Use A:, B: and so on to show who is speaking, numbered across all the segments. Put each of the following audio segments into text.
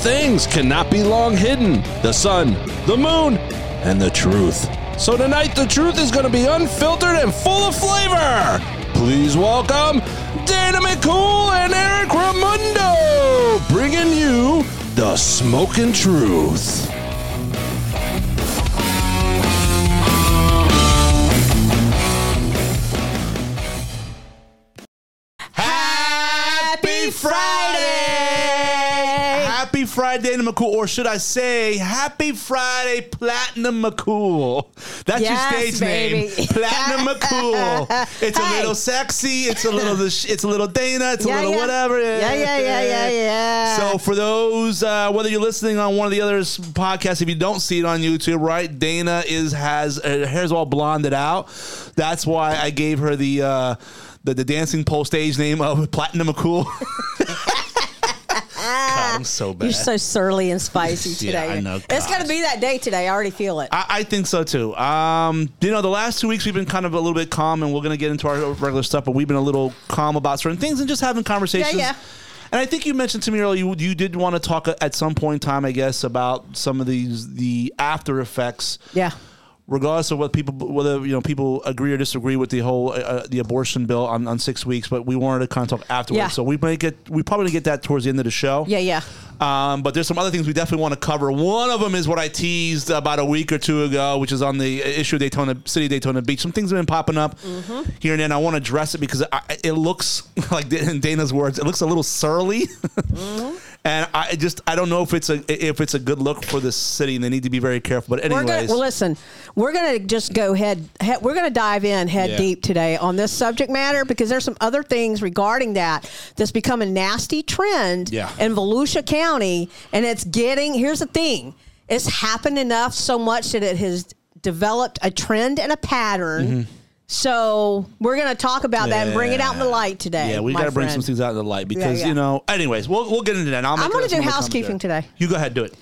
A: things cannot be long hidden the sun, the moon, and the truth. So tonight, the truth is going to be unfiltered and full of flavor. Please welcome Dana McCool and Eric Ramundo, bringing you the smoking truth.
B: Happy Friday, Dana McCool, or should I say, Happy Friday, Platinum McCool. That's
C: Yes,
B: your stage
C: baby.
B: name, Platinum McCool. It's a little sexy. It's a little. It's a little Dana. It's a little
C: yeah.
B: whatever.
C: Yeah, yeah, yeah, yeah, yeah.
B: So for those, uh, whether you're listening on one of the other podcasts, if you don't see it on YouTube, right? Dana is has her hair's all blonded out. That's why I gave her the. Uh, the, the dancing pole stage name of Platinum McCool. I'm so bad.
C: You're so surly and spicy
B: Yeah,
C: today.
B: I know,
C: It's going to be that day today. I already feel it.
B: I, I think so too. Um, you know, the last two weeks we've been kind of a little bit calm, and we're going to get into our regular stuff, but we've been a little calm about certain things and just having conversations.
C: Yeah, yeah.
B: And I think you mentioned to me earlier you, you did want to talk at some point in time, I guess, about some of these the after effects.
C: yeah.
B: Regardless of what people, whether you know people agree or disagree with the whole uh, uh, the abortion bill on, on six weeks, but we wanted to kind of talk afterwards.
C: Yeah.
B: So we might get we probably get that towards the end of the show.
C: Yeah, yeah.
B: Um, but there's some other things we definitely want to cover. One of them is what I teased about a week or two ago, which is on the issue of Daytona City, Daytona Beach. Some things have been popping up
C: Mm-hmm.
B: here and then. I want to address it because I, it looks like in Dana's words, it looks a little surly,
C: Mm-hmm.
B: and I just I don't know if it's a if it's a good look for the city, and they need to be very careful. But
C: We're gonna,
B: anyways,
C: well, listen, we're going to just go head, head we're going to dive in head
B: Yeah.
C: deep today on this subject matter because there's some other things regarding that that's become a nasty trend
B: Yeah.
C: in Volusia County. And it's getting, here's the thing it's happened enough so much that it has developed a trend and a pattern. Mm-hmm. So we're going to talk about that and bring it out in the light today.
B: Yeah, we got to bring some things out in the light because
C: yeah.
B: you know. Anyways, we'll we'll get into that. I'll make
C: I'm gonna do housekeeping today.
B: You go ahead, do it.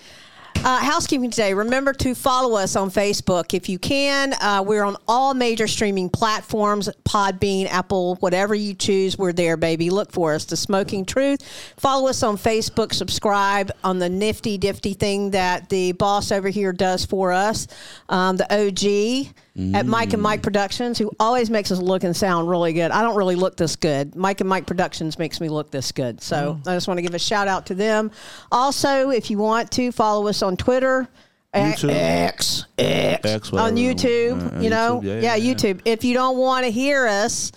C: Uh, housekeeping today. Remember to follow us on Facebook if you can. Uh, we're on all major streaming platforms Podbean, Apple, whatever you choose. We're there, baby. Look for us, The Smoking Truth. Follow us on Facebook. Subscribe on the nifty, difty thing that the boss over here does for us, um, the OG. At Mike and Mike Productions, who always makes us look and sound really good. I don't really look this good. Mike and Mike Productions makes me look this good. So I just want to give a shout out to them. Also, if you want to, follow us on Twitter.
B: YouTube.
C: X, X,
B: X,
C: on. YouTube,
B: Uh,
C: you know,
B: YouTube, yeah,
C: yeah,
B: yeah,
C: YouTube. If you don't want to hear us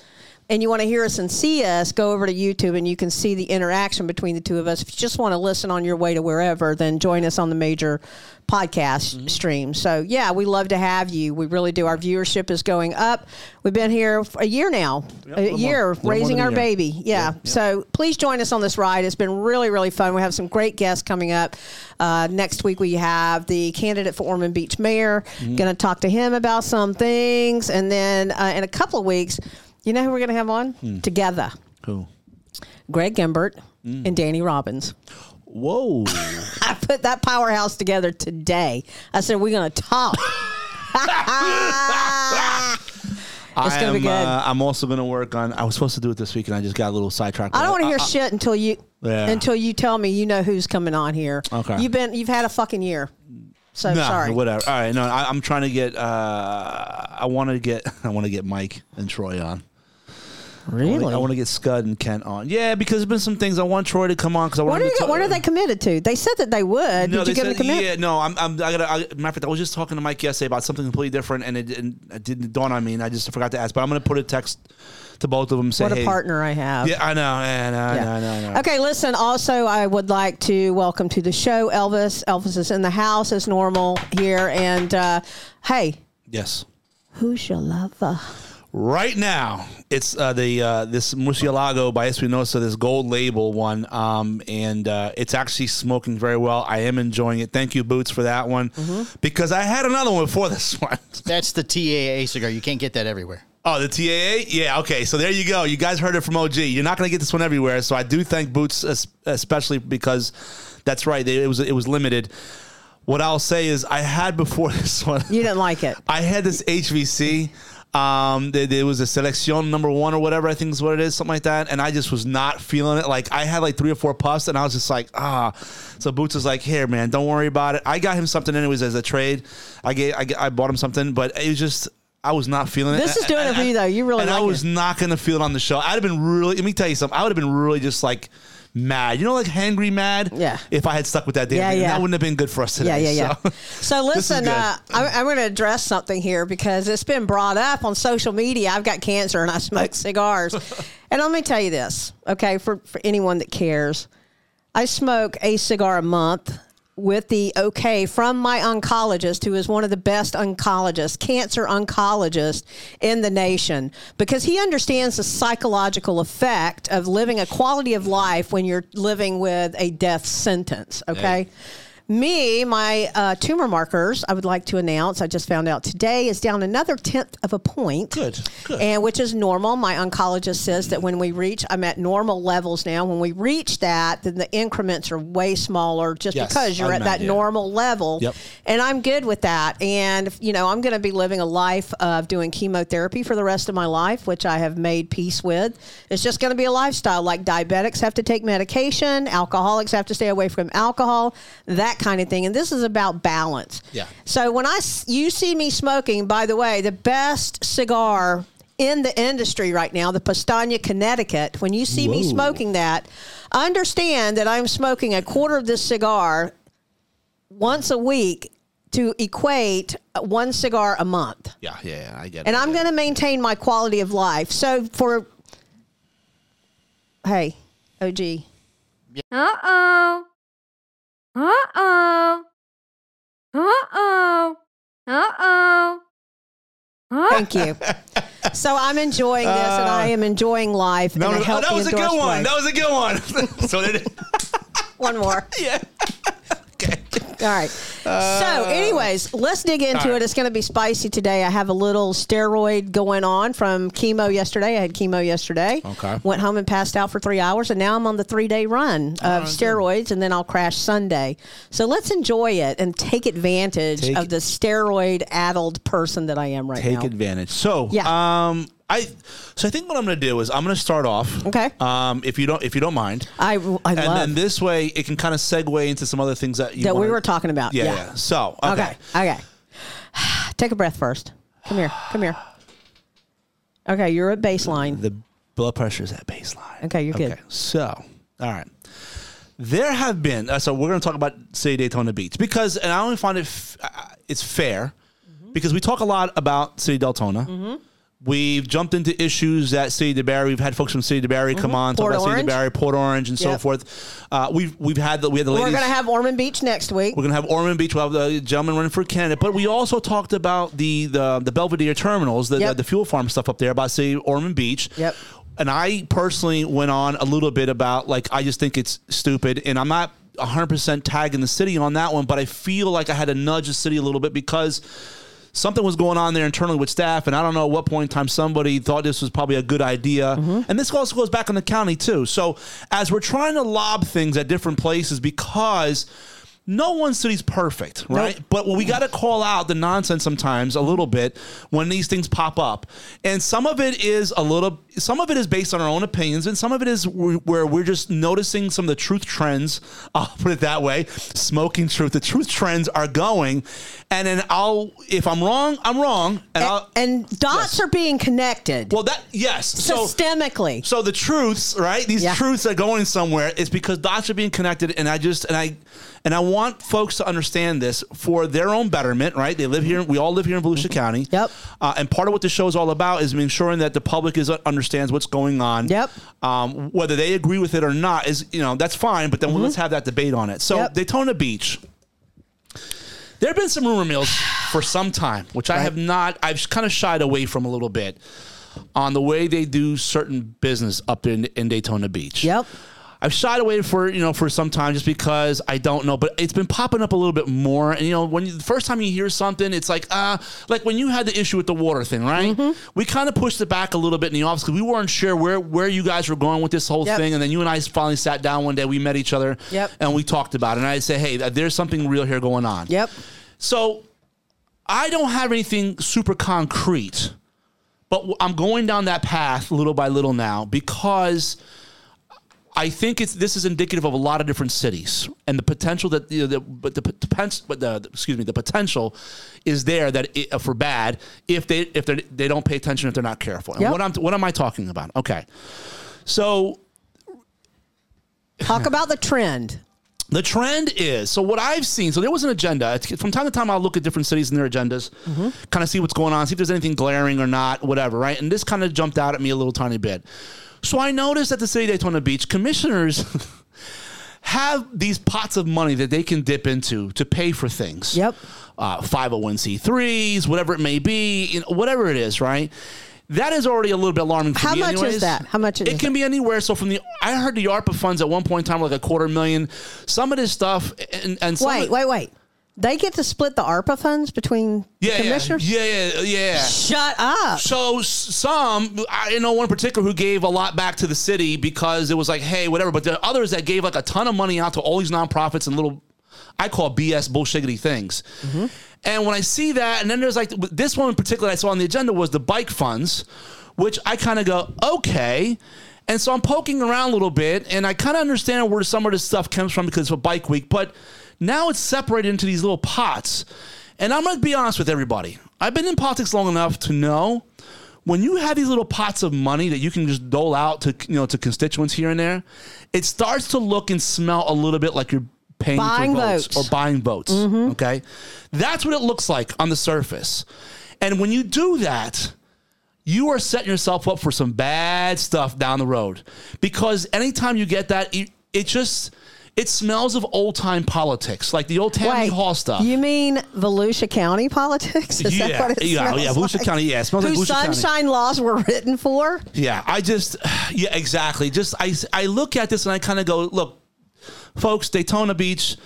C: and you want to hear us and see us, go over to YouTube and you can see the interaction between the two of us. If you just want to listen on your way to wherever, then join us on the major podcast
B: Mm-hmm.
C: stream. So, yeah, we love to have you. We really do. Our viewership is going up. We've been here a year now, a
B: little
C: year
B: more
C: raising
B: a
C: our
B: year.
C: baby. Yeah. So please join us on this ride. It's been really, really fun. We have some great guests coming up. Uh, next week, we have the candidate for Ormond Beach mayor.
B: Mm-hmm.
C: Going to talk to him about some things. And then uh, in a couple of weeks, you know who we're going to have on?
B: Hmm.
C: Together
B: Cool.
C: Greg Gimbert
B: Mm.
C: and Danny Robins.
B: Whoa.
C: I put that powerhouse together today. I said, we're going to talk. It's gonna be good.
B: Uh, I'm also going to work on. I was supposed to do it this week, and I just got a little sidetracked.
C: I don't want to hear shit until you
B: Yeah.
C: until you tell me you know who's coming on here.
B: Okay.
C: You've been you've had a fucking year. So sorry.
B: whatever. All right, no, I, I'm trying to get. Uh, I want to get. I want to get Mike and Troy on.
C: Really?
B: I want to get Scud and Kent on. Yeah, because there's been some things I want Troy to come on because I want.
C: What are, you, what are they committed to? They said that they would.
B: No,
C: Did you
B: they
C: give them
B: said,
C: a commit?
B: yeah, no, I'm, I'm, I gotta, I, matter of fact, I was just talking to Mike yesterday about something completely different, and it, didn't- it didn't dawn on me, and I just forgot to ask. But I'm gonna put a text to both of them. Say,
C: What a partner I have.
B: Yeah, I know, I know, I know, I know, I know.
C: Okay, listen. Also, I would like to welcome to the show Elvis. Elvis is in the house as normal here, and uh, hey,
B: Yes.
C: who's your lover?
B: Right now, it's uh, the uh, this Murcielago by Espinosa, this gold label one, um, and uh, it's actually smoking very well. I am enjoying it. Thank you, Boots, for that one, because I had another one before this one.
D: That's the TAA cigar. You can't get that everywhere.
B: Oh, the TAA? Yeah, okay. So there you go. You guys heard it from OG. You're not going to get this one everywhere. So I do thank Boots, especially because that's right. It was it was limited. What I'll say is, I had before this one.
C: You didn't like it.
B: I had this HVC. Um, there, there was a selection number one or whatever I think is what it is, something like that. And I just was not feeling it. Like I had like three or four puffs, and I was just like, ah. So Boots was like, "Here, man, don't worry about it." I got him something anyways as a trade. I gave, I, I bought him something, but it was just. I was not feeling it.
C: This is doing it for you, though. You really
B: and I was
C: it.
B: not going to feel it on the show. I'd have been really. Let me tell you something. I would have been really just like mad. You know, like hangry mad.
C: Yeah.
B: If I had stuck with that damn
C: Yeah,
B: thing,
C: yeah.
B: that wouldn't have been good for us
C: Yeah,
B: today.
C: yeah, yeah.
B: So,
C: So listen, uh, I'm, I'm going to address something here because it's been brought up on social media. I've got cancer and I smoke cigars, and let me tell you this, okay, for for anyone that cares, I smoke a cigar a month with the okay from my oncologist, who is one of the best oncologists, cancer oncologist in the nation, because he understands the psychological effect of living a quality of life when you're living with a death sentence. Okay. Me, my uh, tumor markers, I would like to announce, I just found out today, is down another tenth of a point.
B: Good, good.
C: And which is normal. My oncologist says that when we reach, I'm at normal levels now. When we reach that, then the increments are way smaller just
B: Yes,
C: because you're at that
B: imagine.
C: normal level.
B: Yep.
C: And I'm good with that. And, you know, I'm going to be living a life of doing chemotherapy for the rest of my life, which I have made peace with. It's just going to be a lifestyle. Like diabetics have to take medication, alcoholics have to stay away from alcohol, that kind of thing. And this is about balance.
B: Yeah.
C: So when I you see me smoking, by the way, the best cigar in the industry right now, the Pastania Connecticut. When you see me smoking that, understand that I'm smoking a quarter of this cigar once a week to equate one cigar a month.
B: yeah, yeah, yeah, I get it.
C: And
B: I
C: I'm going to maintain my quality of life. So for hey, OG.
E: Uh-oh. Uh-oh. Uh-oh. Uh-oh. Uh-oh.
C: Thank you. so I'm enjoying this, and I uh. am enjoying life.
B: No,
C: in a
B: no, oh,
C: healthy,
B: that was a good
C: endorsed
B: one.
C: way.
B: That was a good one. so they did,
C: One more.
B: yeah.
C: All right. so, anyways, let's dig into
B: Uh, right.
C: it. It's going to be spicy today. I have a little steroid going on from chemo yesterday. I had chemo yesterday.
B: Okay.
C: Went home and passed out for three hours, and now I'm on the three day run of steroids, and then I'll crash Sunday. So let's enjoy it and take advantage
B: Take-
C: of the steroid addled person that I am right
B: Take
C: now.
B: Take advantage. So,
C: Yeah.
B: um, I so I think what I'm going to do is I'm going to start off.
C: Okay.
B: Um, if you don't if you don't mind.
C: I, I
B: and
C: love
B: then this way it can kind of segue into some other things that you
C: that we
B: wanna-
C: were talking about.
B: Yeah,
C: Yeah.
B: yeah. So okay.
C: Okay. Okay. Take a breath first. Come here. Come here. Okay, you're at baseline.
B: The blood pressure is at baseline.
C: Okay, you're good.
B: So, all right. There have been uh, so we're going to talk about City Daytona Beach because and I only find it f- uh, it's fair
C: Mm-hmm.
B: because we talk a lot about City Deltona. We've jumped into issues at City DeBary. We've had folks from City DeBary come on
C: Mm-hmm. Port
B: talk about City DeBary, Port Orange, and so forth. Uh, we've we've had the we had the ladies.
C: We're going to have Ormond Beach next week.
B: We're gonna have Ormond Beach. We'll have the gentleman running for candidate. But we also talked about the the, the Belvedere terminals, the,
C: Yep.
B: the the fuel farm stuff up there about say Ormond Beach.
C: Yep.
B: And I personally went on a little bit about like I just think it's stupid, and I'm not 100 percent tagging the city on that one, but I feel like I had to nudge the city a little bit because. Something was going on there internally with staff, and I don't know at what point in time somebody thought this was probably a good idea.
C: Mm-hmm.
B: And this also goes back in the county too. So as we're trying to lob things at different places, because no one city's perfect, right? But we got to call out the nonsense sometimes a little bit when these things pop up, and some of it is a little, some of it is based on our own opinions, and some of it is where we're just noticing some of the truth trends. I'll put it that way: smoking truth. The truth trends are going, and then I'll, if I'm wrong, I'm wrong, and I'll.
C: and dots
B: Yes.
C: are being connected
B: well, that yes. So
C: systemically.
B: so the truths, right? These
C: Yeah.
B: truths are going somewhere. It's because dots are being connected, and I just and I and I want folks to understand this for their own betterment, right? They live here. We all live here in Volusia County.
C: Yep.
B: Uh, and part of what the show is all about is ensuring that the public is understands what's going on.
C: Yep.
B: Um, whether they agree with it or not is you know that's fine, but then let's have that debate on it. So
C: Mm-hmm. Yep.
B: Daytona Beach. There have been some rumor mills for some time, which I have not. I've kind of shied away from a little bit on the way they do certain business up in, in Daytona Beach.
C: Yep.
B: I've shied away for you know for some time just because I don't know, but it's been popping up a little bit more. And you know, when you, the first time you hear something, it's like ah, like when you had the issue with the water thing, right?
C: Mm-hmm.
B: We kind of pushed it back a little bit in the office because we weren't sure where where you guys were going with this whole
C: Yep.
B: thing. And then you and I finally sat down one day, we met each other,
C: Yep.
B: and we talked about it. And I said, hey, there's something real here going on.
C: Yep.
B: So I don't have anything super concrete But I'm going down that path little by little now because I think it's this is indicative of a lot of different cities and the potential that you know, the, but the potential but the excuse me the potential is there that it, uh, for bad if they if they they don't pay attention if they're not careful. And
C: Yep.
B: what I'm what am I talking about? Okay, so
C: Talk about the trend.
B: the trend is so what I've seen. So there was an agenda. From time to time, I'll look at different cities and their agendas, kind of see what's going on, see if there's anything glaring or not, whatever. Right, and this kind of jumped out at me a little tiny bit. So I noticed that the city of Daytona Beach, commissioners have these pots of money that they can dip into to pay for things.
C: Yep.
B: Uh, 501c3s, whatever it may be, you know, whatever it is, right? That is already a little bit alarming for
C: How much is that? How much
B: It
C: is
B: can be anywhere. So from the, I heard the ARPA funds at one point in time were like a quarter million. Some of this stuff, and, and
C: Wait,
B: of,
C: wait, wait. They get to split the ARPA funds between
B: yeah,
C: commissioners?
B: yeah, yeah, yeah.
C: Shut up.
B: So some, I know one in particular who gave a lot back to the city because it was like, hey, whatever. But there are others that gave like a ton of money out to all these nonprofits and little, I call BS bullshiggity things. Mm-hmm. And when I see that, and then there's like this one in particular I saw on the agenda was the bike funds, which I kind of go, okay. And so I'm poking around a little bit, and I kind of understand where some of this stuff comes from because it's a bike week. But now it's separated into these little pots. And I'm going to be honest with everybody. I've been in politics long enough to know when you have these little pots of money that you can just dole out to you know to constituents here and there, it starts to look and smell a little bit like you're paying
C: Buying
B: for votes,
C: votes.
B: or buying votes. Mm-hmm. Okay, that's what it looks like on the surface. And when you do that, you are setting yourself up for some bad stuff down the road because anytime you get that, it, it just it smells of old time politics, like the old Tammany
C: Wait,
B: Hall stuff.
C: You mean Volusia County politics? Is
B: Yeah,
C: that what it
B: yeah,
C: smells
B: yeah, Volusia
C: like?
B: County, yeah, it smells like
C: Whose
B: Volusia County.
C: sunshine laws were written for?
B: Yeah, I just, yeah, exactly. Just I, I look at this and I kind of go, look, folks, Daytona Beach.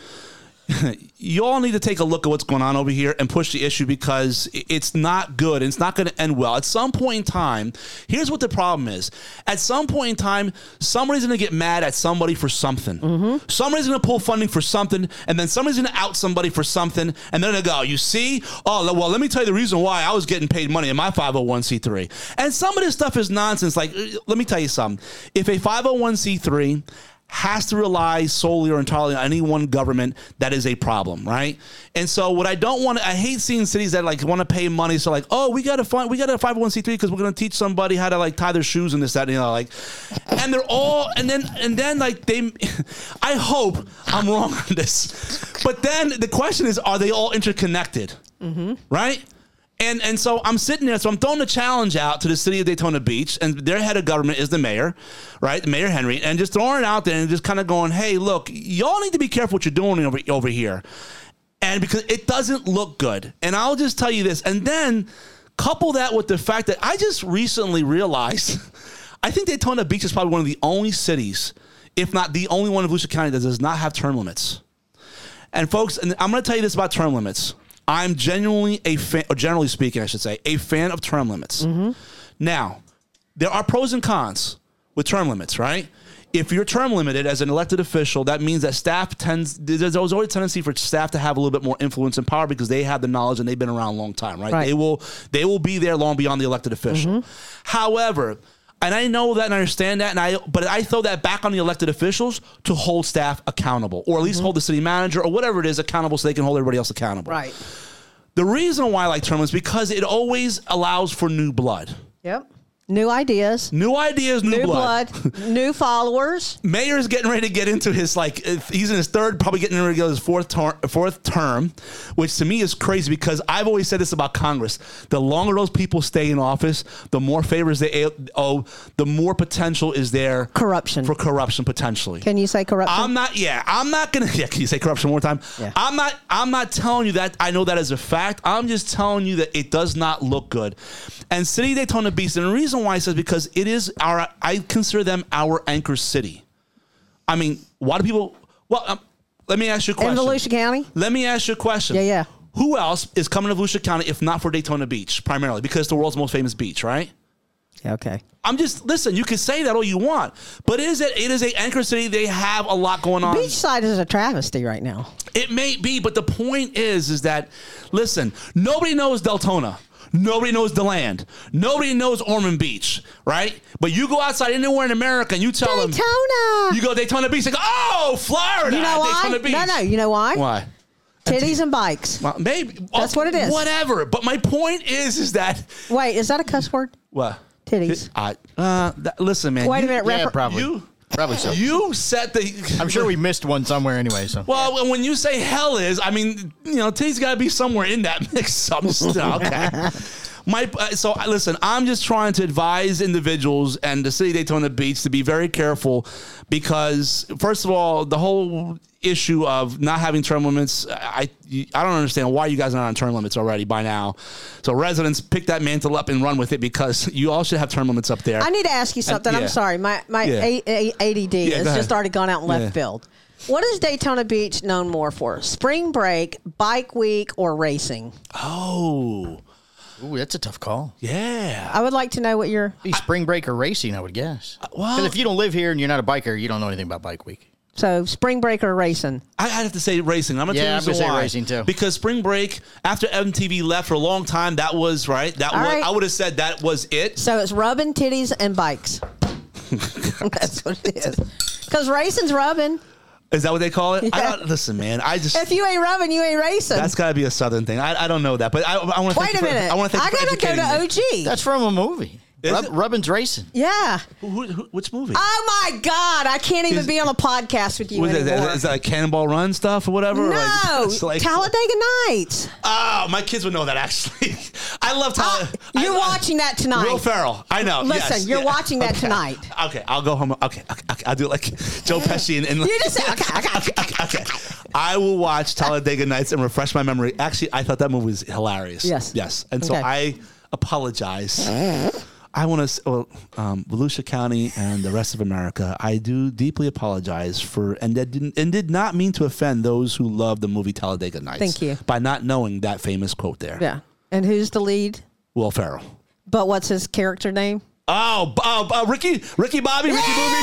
B: You all need to take a look at what's going on over here and push the issue because it's not good. It's not going to end well. At some point in time, here's what the problem is. At some point in time, somebody's going to get mad at somebody for something. Mm-hmm. Somebody's going to pull funding for something, and then somebody's going to out somebody for something, and then they go, "You see? Oh, well, let me tell you the reason why I was getting paid money in my 501c3." And some of this stuff is nonsense. Like, let me tell you something. If a 501c3 has to rely solely or entirely on any one government, that is a problem, right? And so what I don't want, I hate seeing cities that like want to pay money. So like, oh, we got to fund, we got a 501c3 because we're going to teach somebody how to like tie their shoes and this, that, and you know, like, and they're all, and then, and then like they, I hope I'm wrong on this, but then the question is, are they all interconnected? Mm-hmm. Right? And and so I'm sitting there, so I'm throwing a challenge out to the city of Daytona Beach, and their head of government is the mayor, right? The mayor Henry, and just throwing it out there and just kind of going, hey, look, y'all need to be careful what you're doing over, over here. And because it doesn't look good. And I'll just tell you this, and then couple that with the fact that I just recently realized I think Daytona Beach is probably one of the only cities, if not the only one in Volusia County, that does not have term limits. And folks, and I'm going to tell you this about term limits. I'm genuinely a fan, or generally speaking, I should say, a fan of term limits. Mm-hmm. Now, there are pros and cons with term limits, right? If you're term limited as an elected official, that means that staff tends, there's always a tendency for staff to have a little bit more influence and power because they have the knowledge and they've been around a long time, right?
C: Right.
B: They will, they will be there long beyond the elected official. Mm-hmm. However, and I know that and I understand that, and I but I throw that back on the elected officials to hold staff accountable, or at least mm-hmm. hold the city manager or whatever it is accountable, so they can hold everybody else accountable.
C: Right.
B: The reason why I like term limits is because it always allows for new blood,
C: Yep. New ideas.
B: new ideas, new,
C: New
B: blood.
C: blood, new followers.
B: Mayor's getting ready to get into his like he's in his third, probably getting ready to go his fourth term, fourth term, which to me is crazy because I've always said this about Congress: the longer those people stay in office, the more favors they owe, the more potential is there
C: Corruption.
B: for corruption potentially.
C: Can you say corruption?
B: I'm not. Yeah, I'm not gonna. Yeah, can you say corruption one more time?
C: Yeah.
B: I'm not. I'm not telling you that. I know that as a fact. I'm just telling you that it does not look good. And City Daytona Beach, and the reason why I says because it is our. I consider them our anchor city. I mean, why do people? Well, um, let me ask you a question. in.
C: Volusia County?
B: Let me ask you a question.
C: Yeah, yeah.
B: Who else is coming to Volusia County if not for Daytona Beach, primarily because it's the world's most famous beach, right?
C: Okay.
B: I'm just listen. You can say that all you want, but it is a, it is a anchor city. They have a lot going on.
C: Beachside is a travesty right now.
B: It may be, but the point is, is that listen, nobody knows Deltona. Nobody knows the land. Nobody knows Ormond Beach, right? But you go outside anywhere in America and you tell them
C: Daytona.
B: you go Daytona Beach, they go, oh, Florida,
C: You know why?
B: Daytona Beach.
C: No, no. You know why?
B: Why?
C: Titties and bikes.
B: Well, maybe
C: That's what it is.
B: Whatever. But my point is, is that
C: Wait, is that a cuss word?
B: what
C: Titties.
B: I uh, th- listen, man.
C: Wait a minute.
D: Yeah,
C: refer-
D: probably.
B: You
D: Probably so.
B: you set the.
D: I'm sure we missed one somewhere anyway. So
B: Well, when you say hell is, I mean, you know, t's got to be somewhere in that mix. Some stuff. Okay. My uh, so uh, listen, I'm just trying to advise individuals and the city of Daytona Beach to be very careful because first of all, the whole issue of not having term limits, I I don't understand why you guys are not on term limits already by now. So residents pick that mantle up and run with it because you all should have term limits up there.
C: I need to ask you something.
B: yeah.
C: I'm sorry. My my
B: Yeah.
C: A- A- ADD
B: go
C: has just already gone out in left
B: Yeah.
C: field. What is Daytona Beach known more for? Spring break, bike week, or racing?
B: oh,
D: Ooh, that's a tough call.
B: yeah.
C: I would like to know what your.
D: Be spring break or racing, I would guess.
B: Uh, well-
D: Because if you don't live here and you're not a biker, you don't know anything about bike week.
C: So spring break or racing?
B: I I have to say racing. I'm gonna
D: Yeah,
B: tell you
D: I'm
B: the
D: gonna
B: reason
D: say
B: why.
D: racing, too.
B: Because spring break after MTV left for a long time, that was right. That
C: All
B: was
C: right.
B: I would have said that was it.
C: So it's rubbing titties and bikes. That's what it is. Because racing's rubbing.
B: Is that what they call it? I don't listen, man. I just
C: If you ain't rubbing, you ain't racing.
B: that's got to be a southern thing. I, I don't know that, but I, I want to.
C: Wait a minute.
B: I want to
C: I
B: thank you for
C: gotta go
B: educating
C: to
B: me.
C: OG.
D: That's from a movie.
B: Is
D: Rub,
B: it?
D: Rubbin's Racing.
C: yeah.
B: Who, who, which movie?
C: Oh my God! I can't even
B: Is-
C: be on a podcast with you
B: Was it-
C: anymore.
B: is that like Cannonball Run stuff or whatever?
C: no,
B: like, it's like-
C: Talladega Nights.
B: Oh, my kids would know that actually. I love
C: Uh,
B: Talladega.
C: you're watching that tonight.
B: Will Ferrell. I know.
C: Listen,
B: yes,
C: you're
B: yeah.
C: watching that
B: Okay.
C: tonight.
B: Okay, I'll go home. Okay, okay, okay. I'll do it like Joe Pesci and. and
C: You just said, okay, okay, okay,
B: okay, okay. I will watch Talladega Nights and refresh my memory. Actually, I thought that movie was hilarious.
C: Yes.
B: Yes. And so
C: Okay.
B: I apologize. I want to, well, um, Volusia County and the rest of America. I do deeply apologize for, and that didn't, and did not mean to offend those who love the movie Talladega Nights.
C: Thank you.
B: By not knowing that famous quote there.
C: Yeah. And who's the lead?
B: Will Ferrell.
C: But what's his character name?
B: Oh, oh, uh, Ricky, Ricky Bobby, Ricky Bobby,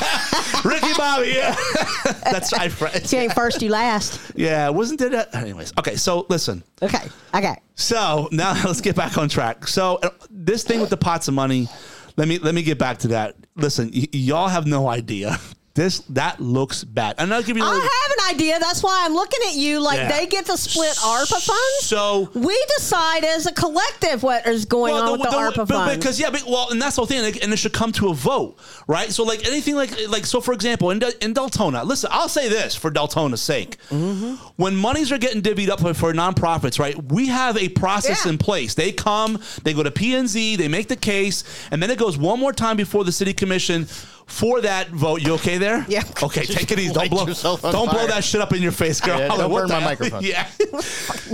B: Ricky Bobby. Yeah, that's right.
C: If you
B: Right.
C: ain't first, you last.
B: Yeah, wasn't it? A, anyways, okay. So listen.
C: Okay. Okay.
B: So now let's get back on track. So uh, this thing with the pots of money, let me let me get back to that. Listen, y- y'all have no idea. This that looks bad. And I'll give you.
C: I have an idea. That's why I'm looking at you like
B: Yeah.
C: they get to split ARPA funds.
B: So
C: we decide as a collective what is going on with the, ARPA
B: but-
C: funds.
B: because yeah, but, well, and that's the whole thing, like, and it should come to a vote, right? So like anything like like so, for example, in, in Deltona, listen, I'll say this for Deltona's sake,
C: Mm-hmm.
B: when monies are getting divvied up for, for nonprofits, right? We have a process
C: Yeah.
B: in place. They come, they go to P and Z, they make the case, and then it goes one more time before the city commission. For that vote, you okay there?
C: Yeah.
B: Okay, take it easy. Don't blow,
D: yourself
B: don't blow
D: fire.
B: that shit up in your face, girl.
D: Yeah,
B: I'm
D: don't
B: what
D: burn my microphone.
B: Yeah.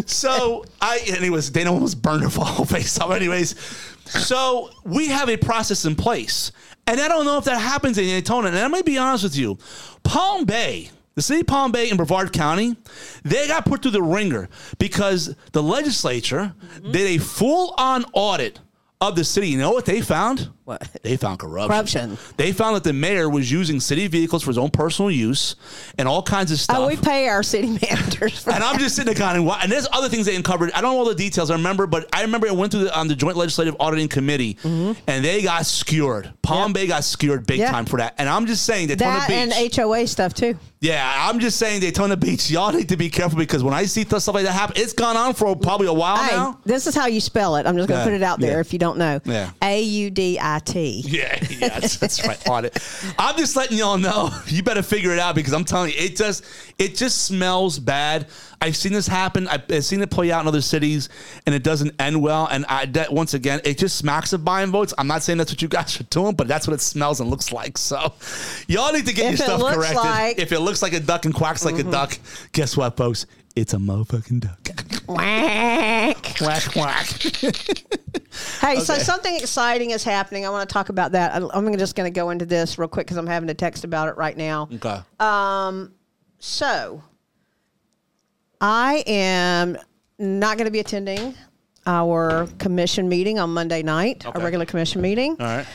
B: so I, anyways, Dana almost burned her whole face up. Anyways, so we have a process in place, and I don't know if that happens in Daytona. And I'm gonna be honest with you, Palm Bay. The city of Palm Bay in Brevard County, they got put through the ringer because the legislature did a full-on audit of the city. You know what they found?
C: What?
B: They found corruption.
C: Corruption.
B: They found that the mayor was using city vehicles for his own personal use and all kinds of stuff.
C: oh, we pay our city managers for
B: And I'm just sitting there kind of, and there's other things they uncovered. I don't know all the details. I remember, but I remember it went through the, on the Joint Legislative Auditing Committee, mm-hmm. and they got skewered. Palm Bay got skewered big
C: Yeah.
B: time for that. And I'm just saying Daytona
C: that
B: Beach.
C: and HOA stuff too.
B: Yeah, I'm just saying Daytona Beach. Y'all need to be careful because when I see stuff like that happen, it's gone on for probably a while
C: Hey,
B: now.
C: this is how you spell it. I'm just going to
B: Yeah,
C: put it out there
B: yeah.
C: if you don't know.
B: Yeah.
C: A U D I T.
B: Yeah, yeah, that's, that's right. Audit. I'm just letting y'all know. You better figure it out because I'm telling you, it just it just smells bad. I've seen this happen. I've, I've seen it play out in other cities, and it doesn't end well. And I that, once again, it just smacks of buying votes. I'm not saying that's what you guys are doing, but that's what it smells and looks like. So, y'all need to get
C: If
B: your stuff corrected.
C: like- Mm-hmm.
B: if it looks like a duck and quacks like a duck, guess what, folks? It's a motherfucking duck.
C: Quack.
B: quack quack.
C: Hey, so something exciting is happening. I want to talk about that. I'm just going to go into this real quick because I'm having to text about it right now.
B: okay.
C: Um, So, I am not going to be attending our commission meeting on Monday night,
B: Okay.
C: our regular commission meeting.
B: All right.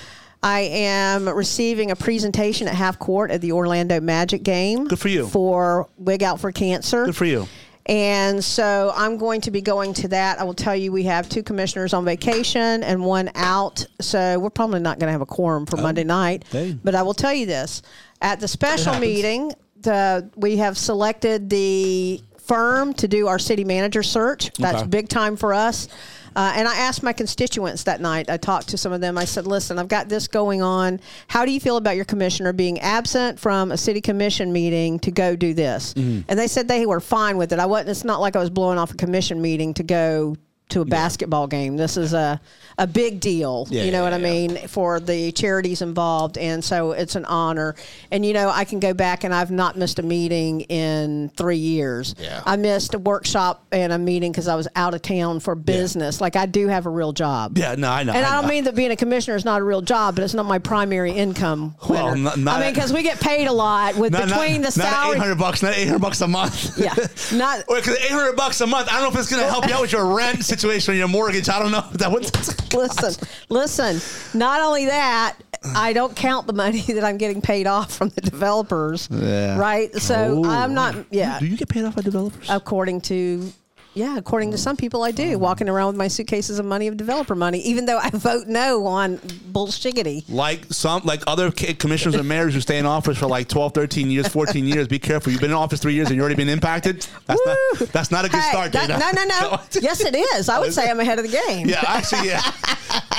C: I am receiving a presentation at half court at the Orlando Magic game.
B: Good for you.
C: For Wig Out for Cancer.
B: Good for you.
C: And so I'm going to be going to that. I will tell you, we have two commissioners on vacation and one out. So we're probably not going to have a quorum for oh, Monday night.
B: hey.
C: But I will tell you this at the special
B: happens.
C: meeting, the, we have selected the firm to do our city manager search. That's
B: Okay.
C: big time for us. Uh, and I asked my constituents that night. I talked to some of them. I said, "Listen, I've got this going on. How do you feel about your commissioner being absent from a city commission meeting to go do this?"
B: Mm-hmm.
C: And they said they were fine with it. I wasn't. It's not like I was blowing off a commission meeting to go to a basketball game. This is a a big deal.
B: Yeah,
C: you know
B: yeah,
C: what I mean for the charities involved, and so it's an honor. And you know, I can go back and I've not missed a meeting in three years.
B: Yeah.
C: I missed a workshop and a meeting because I was out of town for business. Like I do have a real job.
B: Yeah, no, I know.
C: And I,
B: I
C: don't mean that being a commissioner is not a real job, but it's not my primary income.
B: Well, not- not-
C: I mean, because we get paid a lot with
B: Not,
C: between the
B: not
C: salary.
B: eight hundred bucks, not eight hundred bucks a month.
C: Yeah, not-
B: because eight hundred bucks a month. I don't know if it's going to help you out with your rent situation or your mortgage. I don't know. That would.
C: listen, listen. Not only that, I don't count the money that I'm getting paid off from the developers.
B: Yeah.
C: Right. So
B: Oh.
C: I'm not. Yeah.
B: Do you get paid off by developers?
C: according to yeah according to some people i do walking around with my suitcases of money of developer money even though i vote no on bullshiggity.
B: Like some like other commissioners and mayors who stay in office for like 12 13 years 14 years be careful. You've been in office three years and you've already been impacted? That's
C: Woo!
B: not that's not a good
C: Hey,
B: start
C: that- no no no. Yes it is. I would say i'm ahead of the game.
B: Yeah actually yeah.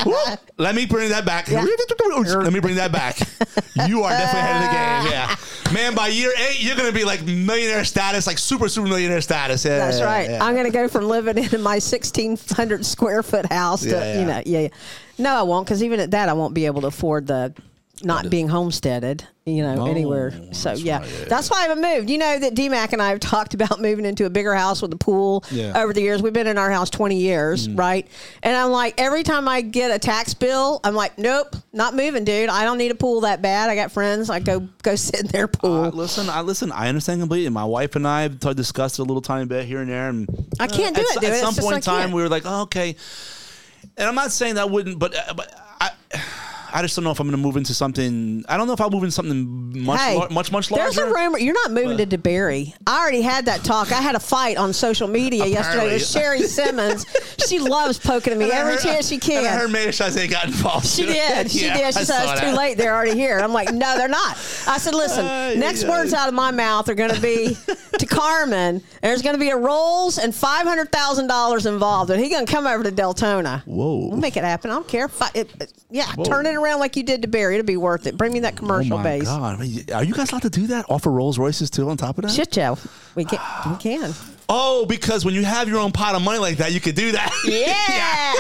B: Let me bring that back. Let me bring that back. You are definitely ahead of the game yeah. Man by year eight you're gonna be like millionaire status like super super millionaire status. Yeah
C: that's right.
B: yeah.
C: i'm going to go from living in my 1600 square foot house to
B: Yeah, yeah.
C: you know yeah, yeah. no i won't because even at that i won't be able to afford the not being homesteaded, you know,
B: Oh,
C: anywhere. So
B: that's
C: yeah,
B: right, yeah,
C: that's why I haven't moved. You know that DMAC and I have talked about moving into a bigger house with a pool
B: Yeah.
C: over the years. We've been in our house 20 years, right? And I'm like, every time I get a tax bill, I'm like, nope, not moving, dude. I don't need a pool that bad. I got friends. I go go sit in their pool.
B: Uh, listen, I listen. I understand completely. My wife and I have discussed it a little tiny bit here and there, and
C: I can't do
B: at,
C: it,
B: s-
C: dude.
B: At some point in time, we were like, oh, okay. And I'm not saying that wouldn't, but uh, but I. I just don't know if I'm going to move into something. I don't know if I'll move into something much,
C: Hey,
B: lar- much, much larger.
C: There's a rumor you're not moving uh. to DeBary. I already had that talk. I had a fight on social media yesterday with Sherry Simmons. she loves poking at me
B: And
C: every
B: heard-
C: chance she
B: And
C: can.
B: heard Mayor Chasez got involved.
C: She did. She
B: Yeah,
C: did. She
B: I
C: said it's too late. They're already here. I'm like, no, they're not. I said, listen,
B: Ay,
C: next
B: ay,
C: words out of my mouth are going to be to Carmen. There's going to be a rolls and five hundred thousand dollars involved, and he's going to come over to Deltona.
B: Whoa.
C: we'll make it happen. I don't care. Fi- it, it- yeah,
B: Whoa.
C: turn it around like you did to Barry. It'll be worth it. Bring me that
B: Oh
C: commercial
B: my
C: base.
B: God. I mean, Are you guys allowed to do that? Offer Rolls Royces too on top of that?
C: Shit, Joe. We can. We can.
B: Oh, because when you have your own pot of money like that, you could do that.
C: Yeah.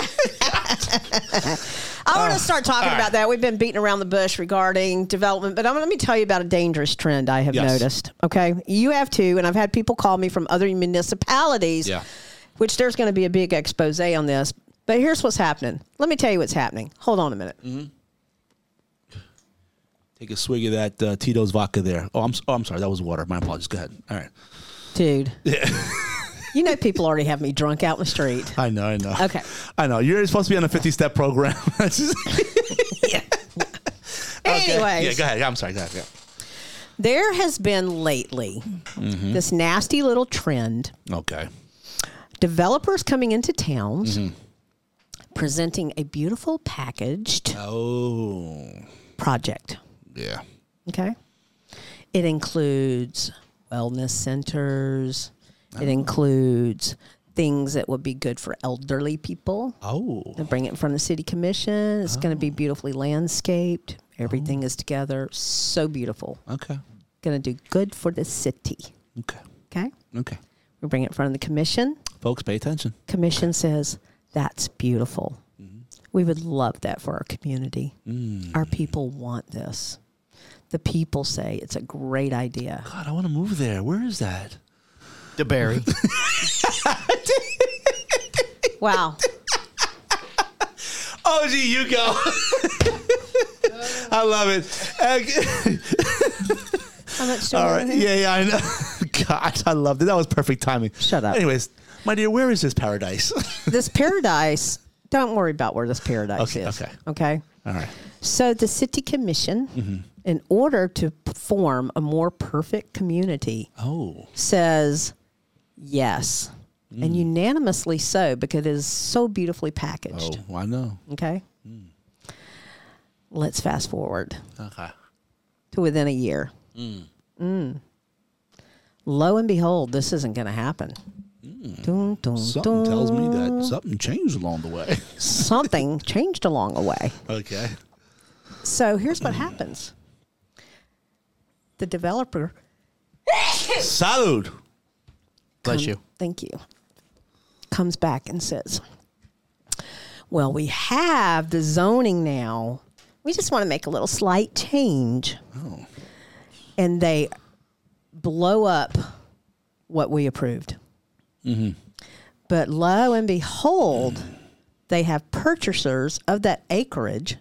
C: I want to uh, start talking
B: right.
C: about that. We've been beating around the bush regarding development, but I'm, let me tell you about a dangerous trend I have
B: Yes.
C: noticed. Okay. You have too, and I've had people call me from other municipalities,
B: Yeah.
C: which there's going to be a big expose on this. But here's what's happening. Let me tell you what's happening. Hold on a minute. Mm-hmm.
B: Take a swig of that uh, Tito's vodka there. Oh, I'm, oh, I'm sorry. That was water. My apologies. Go ahead. All right.
C: Dude. Yeah. you know, people already have me drunk out in the street.
B: I know, I know.
C: Okay.
B: I know. You're supposed to be on a 50 step program. yeah. Okay.
C: Anyways.
B: Yeah, go ahead. Yeah, I'm sorry. Go ahead. Yeah.
C: There has been lately this nasty little trend
B: Okay.
C: developers coming into towns presenting a beautiful packaged
B: Oh,
C: project.
B: Yeah.
C: Okay. It includes wellness centers, it includes things that would be good for elderly people.
B: Oh,
C: They bring it in front of the city commission. It's going to be oh. beautifully landscaped. Everything oh. is together. So beautiful.
B: okay.
C: Going to do good for the city.
B: Okay.
C: Okay.
B: Okay.
C: We bring it in front of the commission.
B: Folks, pay attention.
C: commission says that's beautiful. Mm-hmm. We would love that for our community. Mm. Our people want this. The people say it's a great idea.
B: God, I want to move there. Where is that?
D: DeBary.
C: Wow.
B: Oh, gee, you go. I love it. Uh,
C: How much do
B: All
C: we
B: Yeah, yeah, I know. God, I loved it. That was perfect timing.
C: Shut up.
B: Anyways, my dear, where is this paradise?
C: This paradise, don't worry about where this paradise
B: Okay,
C: is.
B: okay.
C: Okay.
B: All right.
C: So the city commission,
B: Mm-hmm.
C: In order to form a more perfect community,
B: Oh.
C: says Yes. And mm. unanimously so because it is so beautifully packaged.
B: Oh, I know.
C: Okay. Mm. Let's fast forward
B: Okay.
C: to within a year. Mm. mm. Lo and behold, this isn't going to happen. Dun, dun,
B: Something tells me that something changed along the way.
C: something changed along the way.
B: okay.
C: So here's what happens the developer,
B: Salud.
D: Bless you.
C: thank you, comes back and says, Well, we have the zoning now. We just want to make a little slight change. Oh. And they blow up what we approved. Mm-hmm. But lo and behold, they have purchasers of that acreage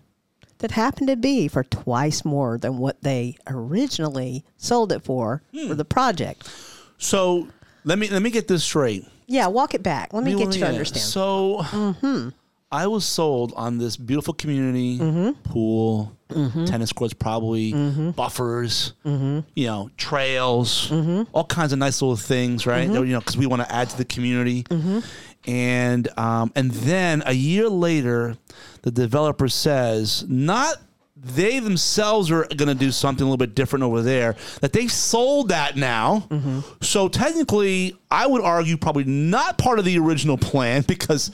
C: that happened to be for twice more than what they originally sold it for for the project.
B: So let me let me get this straight.
C: Yeah, walk it back. Let me get you to understand.
B: So
C: Mm-hmm.
B: I was sold on this beautiful community, pool,
C: Mm-hmm.
B: tennis courts, probably buffers, you know, trails,
C: Mm-hmm.
B: all kinds of nice little things, right? You know, because we want to add to the community.
C: Mm-hmm.
B: And um, and then a year later, the developer says not they themselves are going to do something a little bit different over there. That they sold that now. So technically, I would argue probably not part of the original plan because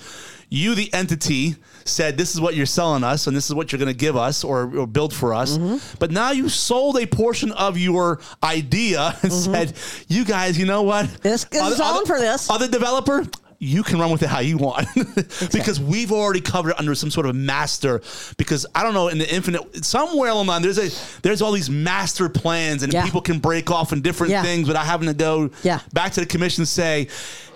B: you, the entity, said this is what you're selling us and this is what you're going to give us or, or build for us. But now you sold a portion of your idea and said, you guys, you know what?
C: This is
B: Other- other-
C: for this.
B: Other developer, you can run with it how you want because we've already covered it under some sort of master. Because I don't know, in the infinite, somewhere along the line, there's a there's all these master plans, and
C: Yeah.
B: people can break off in different
C: Yeah.
B: things without having to go
C: Yeah.
B: back to the commission and say.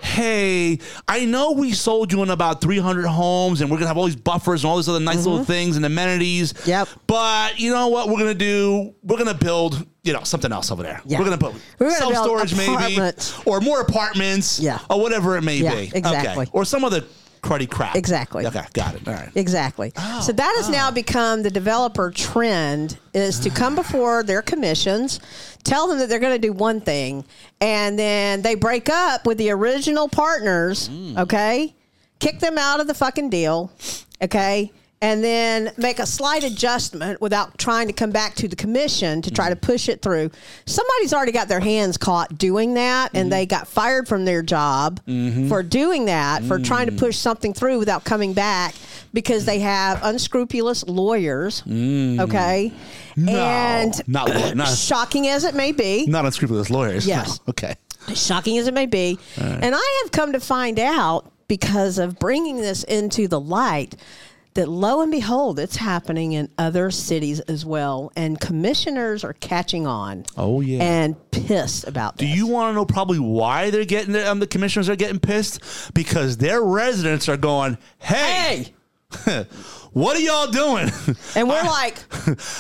B: Hey, I know we sold you in about 300 homes and we're going to have all these buffers and all these other nice little things and amenities.
C: Mm-hmm. Yep.
B: But you know what we're going to do? We're going to build, you know, something else over there.
C: Yeah.
B: We're going to put
C: We're gonna
B: self-storage maybe or more apartments
C: Yeah.
B: or whatever it may
C: Yeah,
B: be.
C: exactly.
B: Okay. Or some other cruddy crap.
C: Exactly.
B: Okay, got it. All right.
C: Exactly. Oh, so that has now oh. become the developer trend is to come before their commissions, tell them that they're going to do one thing, and then they break up with the original partners, mm. okay? Kick them out of the fucking deal, okay? And then make a slight adjustment without trying to come back to the commission to try to mm-hmm. push it through. Somebody's already got their hands caught doing that, and mm-hmm. they got fired from their job mm-hmm. for doing that, for mm. trying to push something through without coming back because they have unscrupulous lawyers. Mm. Okay. And
B: not not-
C: shocking as it may be,
B: Not unscrupulous lawyers.
C: Yes.
B: No. Okay.
C: shocking as it may be. And I have come to find out because of bringing this into the light that lo and behold, it's happening in other cities as well. And commissioners are catching on.
B: Oh, yeah.
C: And pissed about
B: Do
C: this.
B: you want to know probably why they're getting um, the commissioners are getting pissed? Because their residents are going, "Hey,
C: Hey!
B: what are y'all doing?"
C: And we're like,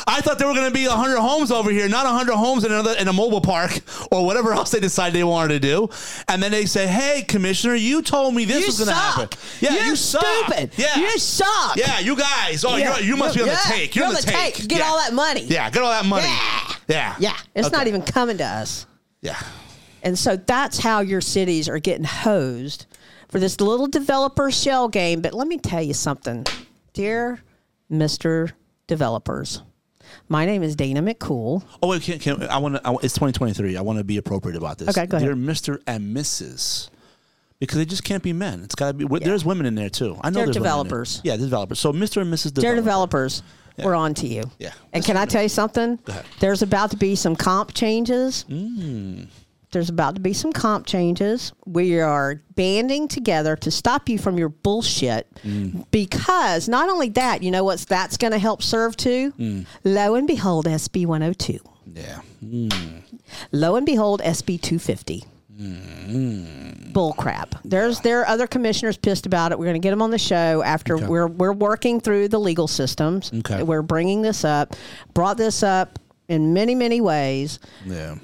B: I thought there were going to be 100 homes over here, not 100 homes in another in a mobile park or whatever else they decided they wanted to do. And then they say, "Hey, commissioner, you told me this
C: you
B: was going to happen." Yeah,
C: You're
B: you suck.
C: stupid.
B: Yeah,
C: You suck.
B: Yeah, you guys. Oh,
C: Yeah.
B: you're, you must be on
C: Yeah.
B: the take. You're, on the, take.
C: Get
B: Yeah.
C: all that money.
B: Yeah, get all that money.
C: Yeah.
B: Yeah.
C: Yeah. It's
B: Okay.
C: not even coming to us.
B: Yeah.
C: And so that's how your cities are getting hosed for this little developer shell game. But let me tell you something, dear Mr. Developers. My name is Dana McCool.
B: Oh wait, can, can, I want to. It's 2023. I want to be appropriate about this.
C: Okay, go ahead.
B: Dear Mr. and Mrs. Because they just can't be men. It's got to be. There's women in there too. I know
C: They're
B: there's
C: developers.
B: Yeah, the developers. So Mr. and Mrs.
C: Dear
B: Developer.
C: developers, we're on to you.
B: Yeah.
C: And can I tell you something? There's about to be some comp changes. Mm. There's about to be some comp changes. We are banding together to stop you from your bullshit mm. because not only that, you know what's that's going to help serve too? Mm. Lo and behold, SB 102.
B: Yeah. Mm.
C: Lo and behold, SB 250. Bull crap. There's there are other commissioners pissed about it. We're going to get them on the show after we're we're working through the legal systems.
B: Okay.
C: We're bringing this up. Brought this up in many many ways.
B: Yeah.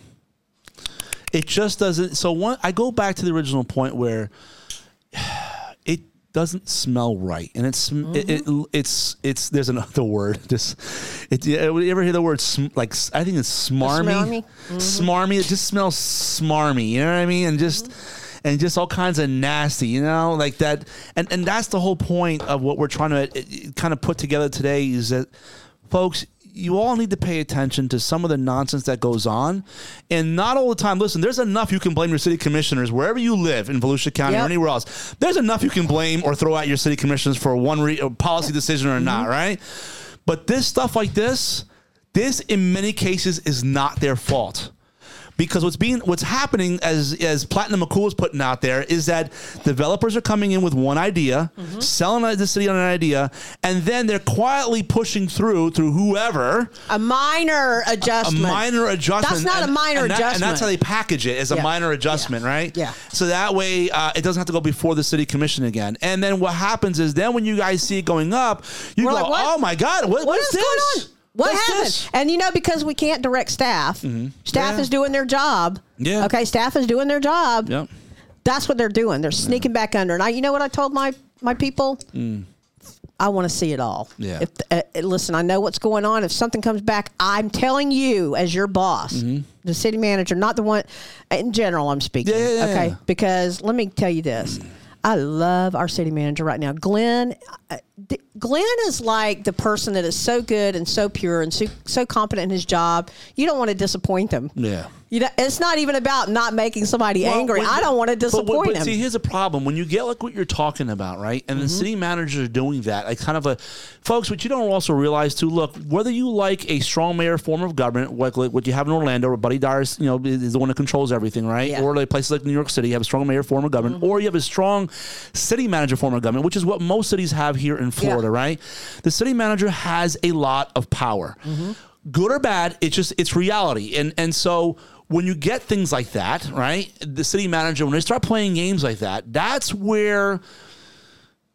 B: It just doesn't. So one, I go back to the original point where it doesn't smell right, and it's it, it, mm-hmm. it's it's. There's another word. Just it. You ever hear the word sm, like? I think it's smarmy.
C: Smarmy? Mm-hmm.
B: Smarmy. It just smells smarmy. You know what I mean? And just. Mm-hmm. and just all kinds of nasty, you know, like that. And and that's the whole point of what we're trying to kind of put together today is that, folks. You all need to pay attention to some of the nonsense that goes on, and not all the time. Listen, there's enough you can blame your city commissioners wherever you live in Volusia County or anywhere else. There's enough you can blame or throw at your city commissioners for one re- uh, policy decision or not, mm-hmm. right? But this stuff like this, this in many cases is not their fault. Because what's being what's happening as as Platinum McCool is putting out there is that developers are coming in with one idea, selling the city on an idea, and then they're quietly pushing through through whoever
C: A minor adjustment,
B: a
C: adjustment.
B: minor adjustment.
C: That's not a minor
B: and that-
C: adjustment.
B: and that's how they package it as a minor adjustment, right?
C: Yeah.
B: So that way, uh, it doesn't have to go before the city commission again. And then what happens is, then when you guys see it going up, you
C: We're
B: go,
C: like,
B: "Oh my god, what,
C: what
B: what's
C: is
B: this?
C: What
B: What's
C: happened?
B: this?"
C: And you know, because we can't direct staff, staff
B: Yeah.
C: is doing their job.
B: Yeah.
C: Okay, staff is doing their job.
B: Yep.
C: That's what they're doing. They're sneaking back under. And I, you know what I told my my people? I want to see it all.
B: Mm. Yeah.
C: If, uh, uh, listen, I know what's going on. If something comes back, I'm telling you, as your boss, the city manager, not the one. In general, I'm speaking.
B: Mm-hmm. Yeah, yeah,
C: okay.
B: yeah.
C: Because let me tell you this. I love our city manager right now. Glenn, uh, Glenn is like the person that is so good and so pure and so, so competent in his job. You don't want to disappoint him.
B: Yeah.
C: You know, it's not even about not making somebody
B: Well,
C: angry. I don't want to
B: but-
C: disappoint
B: but, but
C: him.
B: see, here's a problem. When you get like what you're talking about, right? And
C: Mm-hmm.
B: the city managers are doing that, like kind of a folks. What you don't also realize too. Look, whether you like a strong mayor form of government, like, like what you have in Orlando, where Buddy Dyer's, you know, is the one that controls everything, right?
C: Yeah. Mm-hmm.
B: Or like places like New York City, you have a strong mayor form of government, or you have a strong city manager form of government, which is what most cities have here in Florida,
C: Yeah.
B: right? The city manager has a lot of power.
C: Mm-hmm.
B: Good or bad, it's just it's reality. And and so when you get things like that, right? The city manager, when they start playing games like that, that's where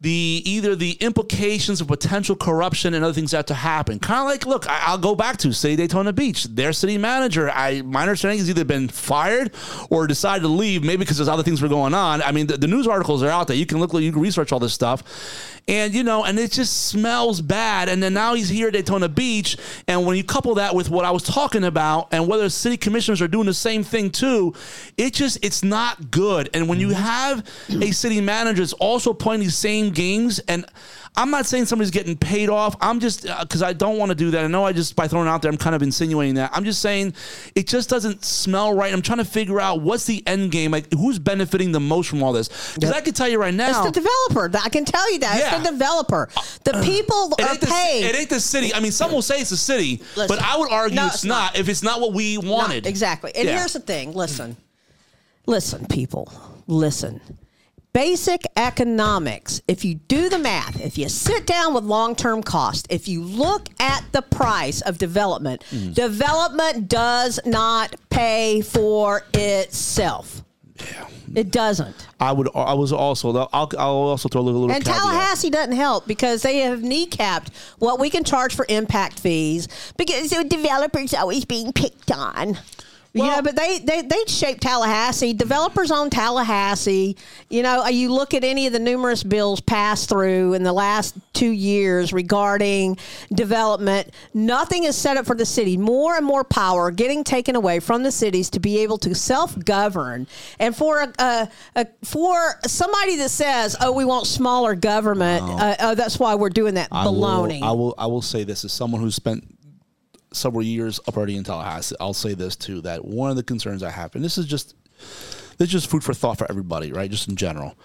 B: the either the implications of potential corruption and other things have to happen. Kind of like, look, I, I'll go back to say Daytona Beach. Their city manager, I my understanding has either been fired or decided to leave, maybe because there's other things were going on. I mean, the, the news articles are out there. You can look, you can research all this stuff, and you know, and it just smells bad. And then now he's here at Daytona Beach, and when you couple that with what I was talking about, and whether city commissioners are doing the same thing too, it just it's not good. And when you have a city manager that's also playing these same games, and I'm not saying somebody's getting paid off. I'm just uh, because I don't want to do that. I know I just by throwing it out there, I'm kind of insinuating that. I'm just saying it just doesn't smell right. I'm trying to figure out what's the end game, like who's benefiting the most from all this. Because I can tell you right now,
C: It's the developer. I can tell you that.
B: Yeah.
C: It's the developer. Uh, the uh, people
B: it
C: are
B: the,
C: paid.
B: it ain't the city. I mean, some will say it's the city,
C: Listen.
B: but I would argue
C: No,
B: it's,
C: it's
B: not,
C: not.
B: if it's not what we
C: Not-
B: wanted.
C: exactly. And
B: Yeah.
C: here's the thing. Listen. Listen, people. Listen. Basic economics. If you do the math, if you sit down with long term cost, if you look at the price of development,
B: Mm.
C: development does not pay for itself. Yeah. It doesn't.
B: I would. I was also. I'll, I'll also throw a little.
C: And
B: caveat.
C: Tallahassee doesn't help because they have kneecapped what we can charge for impact fees because the developers always being picked on. You
B: Well-
C: know, but they, they they shape Tallahassee. Developers own Tallahassee. You know, you look at any of the numerous bills passed through in the last two years regarding development. Nothing is set up for the city. More and more power getting taken away from the cities to be able to self govern. And for a, a, a for somebody that says, "Oh, we want smaller government," uh, oh, that's why we're doing that
B: I
C: baloney.
B: Will, I will. I will say this as someone who's spent several years already in Tallahassee. I'll say this too that one of the concerns I have, and this is just this is just food for thought for everybody, right? Just in general.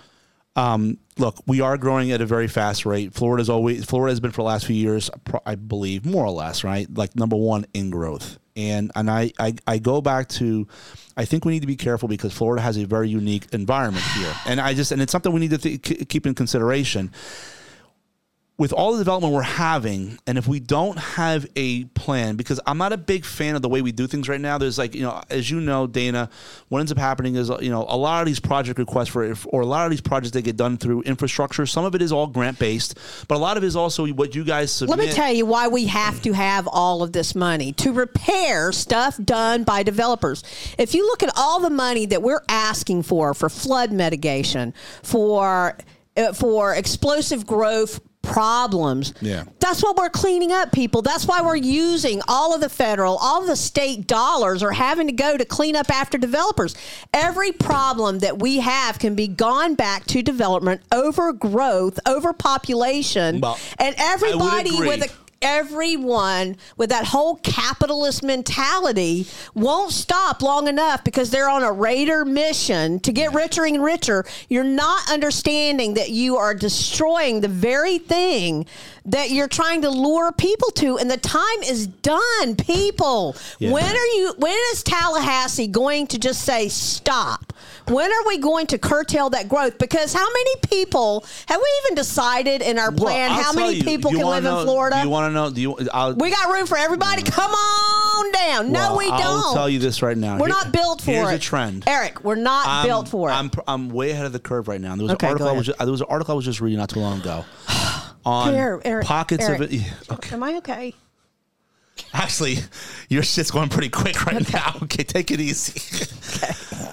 B: Um, look, we are growing at a very fast rate. Florida's always Florida has been for the last few years, I believe, more or less, right? Like number one in growth. And and I, I I go back to, I think we need to be careful because Florida has a very unique environment here, and I just and it's something we need to th- keep in consideration with all the development we're having, and if we don't have a plan, because I'm not a big fan of the way we do things right now. There's like, you know, as you know, Dana, what ends up happening is, you know, a lot of these project requests for, or a lot of these projects that get done through infrastructure. Some of it is all grant based, but a lot of it is also what you guys submit.
C: Let me tell you why we have to have all of this money to repair stuff done by developers. If you look at all the money that we're asking for for flood mitigation, for uh, for explosive growth problems.
B: Yeah.
C: That's what we're cleaning up, people. That's why we're using all of the federal, all of the state dollars are having to go to clean up after developers. Every problem that we have can be gone back to development, overgrowth, overpopulation,
B: Well,
C: and everybody with a everyone with that whole capitalist mentality won't stop long enough because they're on a raider mission to get richer and richer. You're not understanding that you are destroying the very thing that you're trying to lure people to and the time is done people
B: Yeah.
C: when are you when is tallahassee going to just say stop when are we going to curtail that growth because how many people have we even decided in our plan
B: Well,
C: how many
B: you,
C: people
B: you
C: can live in florida
B: you want to know? Do you? I'll,
C: we got room for everybody. Mm. Come on down. No, we don't.
B: I'll tell you this right now.
C: We're
B: Here-
C: not built for
B: here's
C: it.
B: a trend.
C: Eric, we're not
B: I'm,
C: built for it.
B: I'm, I'm way ahead of the curve right now. There was
C: Okay,
B: an article. I was just, uh, there was an article I was just reading not too long ago on
C: Here, Eric,
B: pockets
C: Eric.
B: of it. Okay.
C: Am I okay?
B: Actually, your shit's going pretty quick right now. Okay, take it easy.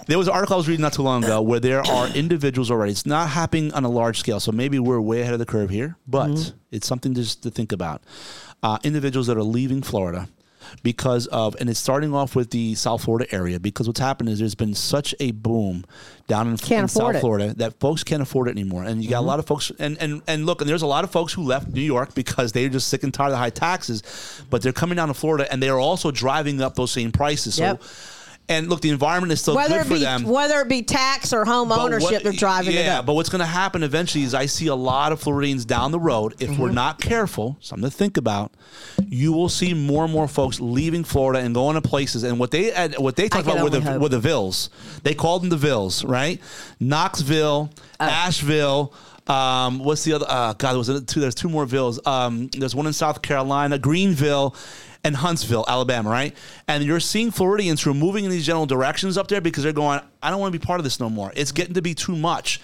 B: There was an article I was reading not too long ago where there are individuals already. It's not happening on a large scale, so maybe we're way ahead of the curve here, but
C: Mm-hmm.
B: it's something just to think about. Uh, individuals that are leaving Florida because of, and it's starting off with the South Florida area because what's happened is there's been such a boom down in, in South
C: it.
B: Florida that folks can't afford it anymore. And you got
C: Mm-hmm.
B: a lot of folks, and, and, and look, and there's a lot of folks who left New York because they're just sick and tired of the high taxes, but they're coming down to Florida and they are also driving up those same prices.
C: Yep.
B: And look, the environment is still
C: Whether
B: good
C: it
B: for
C: be
B: them.
C: whether it be tax or home
B: But
C: ownership,
B: what-
C: they're driving
B: yeah,
C: it up.
B: but what's going to happen eventually is I see a lot of Floridians down the road. If
C: Mm-hmm.
B: we're not careful, something to think about, you will see more and more folks leaving Florida and going to places. And what they what they talk about were the
C: hope.
B: were the vills. They called them the vills, right? Knoxville,
C: Oh.
B: Asheville. Um, what's the other? Uh, God, there was two. There's two more vills. Um, there's one in South Carolina, Greenville, and Huntsville, Alabama, right? And you're seeing Floridians who are moving in these general directions up there because they're going, I don't want to be part of this no more. It's getting to be too much.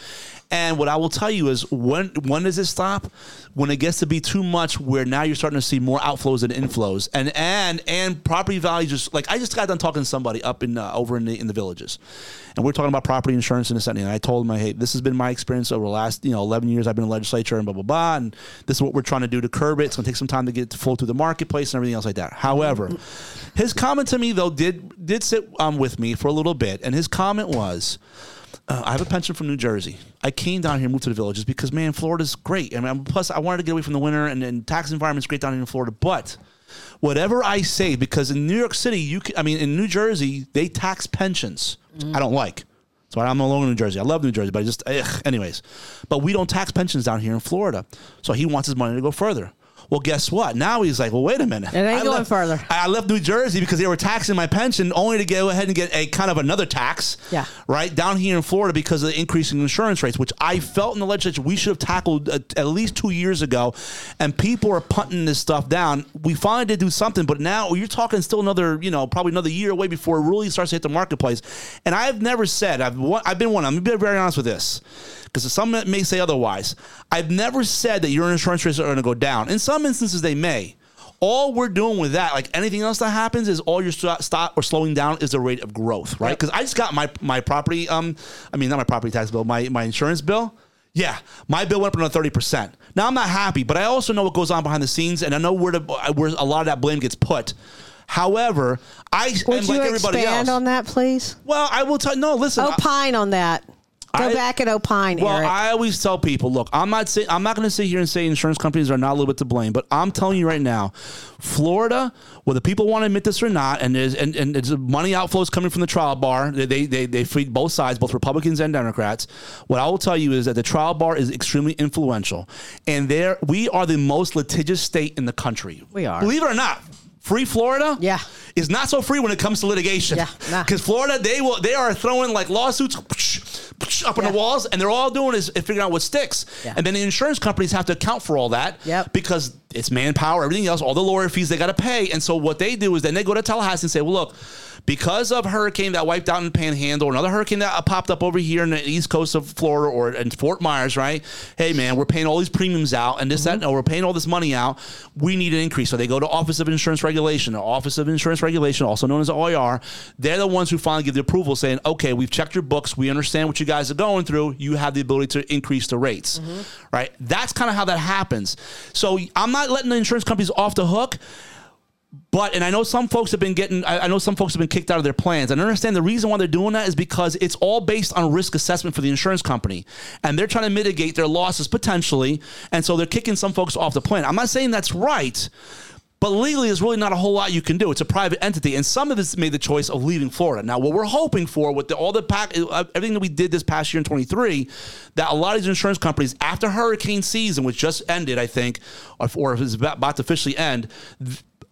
B: And what I will tell you is when when does it stop? When it gets to be too much where now you're starting to see more outflows than inflows. And and and property values just like I just got done talking to somebody up in uh, over in the in the villages. And we're talking about property insurance and this and I told him, hey, this has been my experience over the last, you know, 11 years I've been in legislature and blah, blah, blah. And this is what we're trying to do to curb it. It's to take some time to get to flow through the marketplace and everything else like that. However, his comment to me, though, did did sit um, with me for a little bit. And his comment was, uh, I have a pension from New Jersey. I came down here, moved to the villages because man, Florida's great. I mean, plus I wanted to get away from the winter, and, and tax environment's great down here in Florida. But whatever I say, because in New York City, you can, I mean, in New Jersey, they tax pensions. I don't like. So I'm no longer in New Jersey. I love New Jersey, but I just, ugh, anyways. But we don't tax pensions down here in Florida. So he wants his money to go further. Well, guess what? Now he's like, well, wait a minute.
C: It ain't
B: I
C: going
B: left-
C: further.
B: I left New Jersey because they were taxing my pension, only to go ahead and get a kind of another tax.
C: Yeah.
B: Right down here in Florida because of the increasing insurance rates, which I felt in the legislature we should have tackled uh, at least two years ago, and people are punting this stuff down. We finally did do something, but now you're talking still another, you know, probably another year away before it really starts to hit the marketplace. And I've never said I've I've been one. I'm gonna be very honest with this because some may say otherwise. I've never said that your insurance rates are going to go down. In some instances, they may. All we're doing with that, like anything else that happens, is all you're st- stop or slowing down is the rate of growth, right? Because I just got my my property, um, I mean not my property tax bill, my my insurance bill. Yeah, my bill went up another thirty percent. Now I'm not happy, but I also know what goes on behind the scenes, and I know where the where a lot of that blame gets put. However, I
C: Would
B: and
C: you
B: like everybody
C: expand
B: else.
C: on that, please?
B: well, I will tell. No, listen. I-
C: Opine on that. Go
B: I-
C: back and opine,
B: well,
C: Eric.
B: I always tell people, look, I'm not say, I'm not going to sit here and say insurance companies are not a little bit to blame, but I'm telling you right now, Florida, whether people want to admit this or not, and there's and, and there's money outflows coming from the trial bar. They they they, they feed both sides, both Republicans and Democrats. What I will tell you is that the trial bar is extremely influential, and there we are the most litigious state in the country.
C: We are.
B: believe it or not. Free Florida,
C: Yeah.
B: is not so free when it comes to litigation.
C: Yeah, nah.
B: because Florida, they will they are throwing like lawsuits up on
C: Yeah.
B: the walls, and they're all doing is figuring out what sticks.
C: Yeah.
B: And then the insurance companies have to account for all that.
C: Yep.
B: Because it's manpower, everything else, all the lawyer fees they got to pay. And so what they do is then they go to Tallahassee and say, well, look, because of hurricane that wiped out in the Panhandle, another hurricane that popped up over here in the east coast of Florida or in Fort Myers, right? Hey, man, we're paying all these premiums out and this, that, mm-hmm. no, we're paying all this money out. We need an increase. So they go to Office of Insurance Regulation, or Office of Insurance Regulation, also known as OIR. They're the ones who finally give the approval saying, okay, we've checked your books. We understand what you guys are going through. You have the ability to increase the rates, mm-hmm. right? That's kind of how that happens. So I'm not letting the insurance companies off the hook. But and I know some folks have been getting. I I know some folks have been kicked out of their plans. And I understand the reason why they're doing that is because it's all based on risk assessment for the insurance company, and they're trying to mitigate their losses potentially, and so they're kicking some folks off the plan. I'm not saying that's right, but legally, there's really not a whole lot you can do. It's a private entity, and some of us made the choice of leaving Florida. Now, what we're hoping for with the, all the pack, everything that we did this past year in 23, that a lot of these insurance companies, after hurricane season, which just ended, I think, or, or is about to officially end.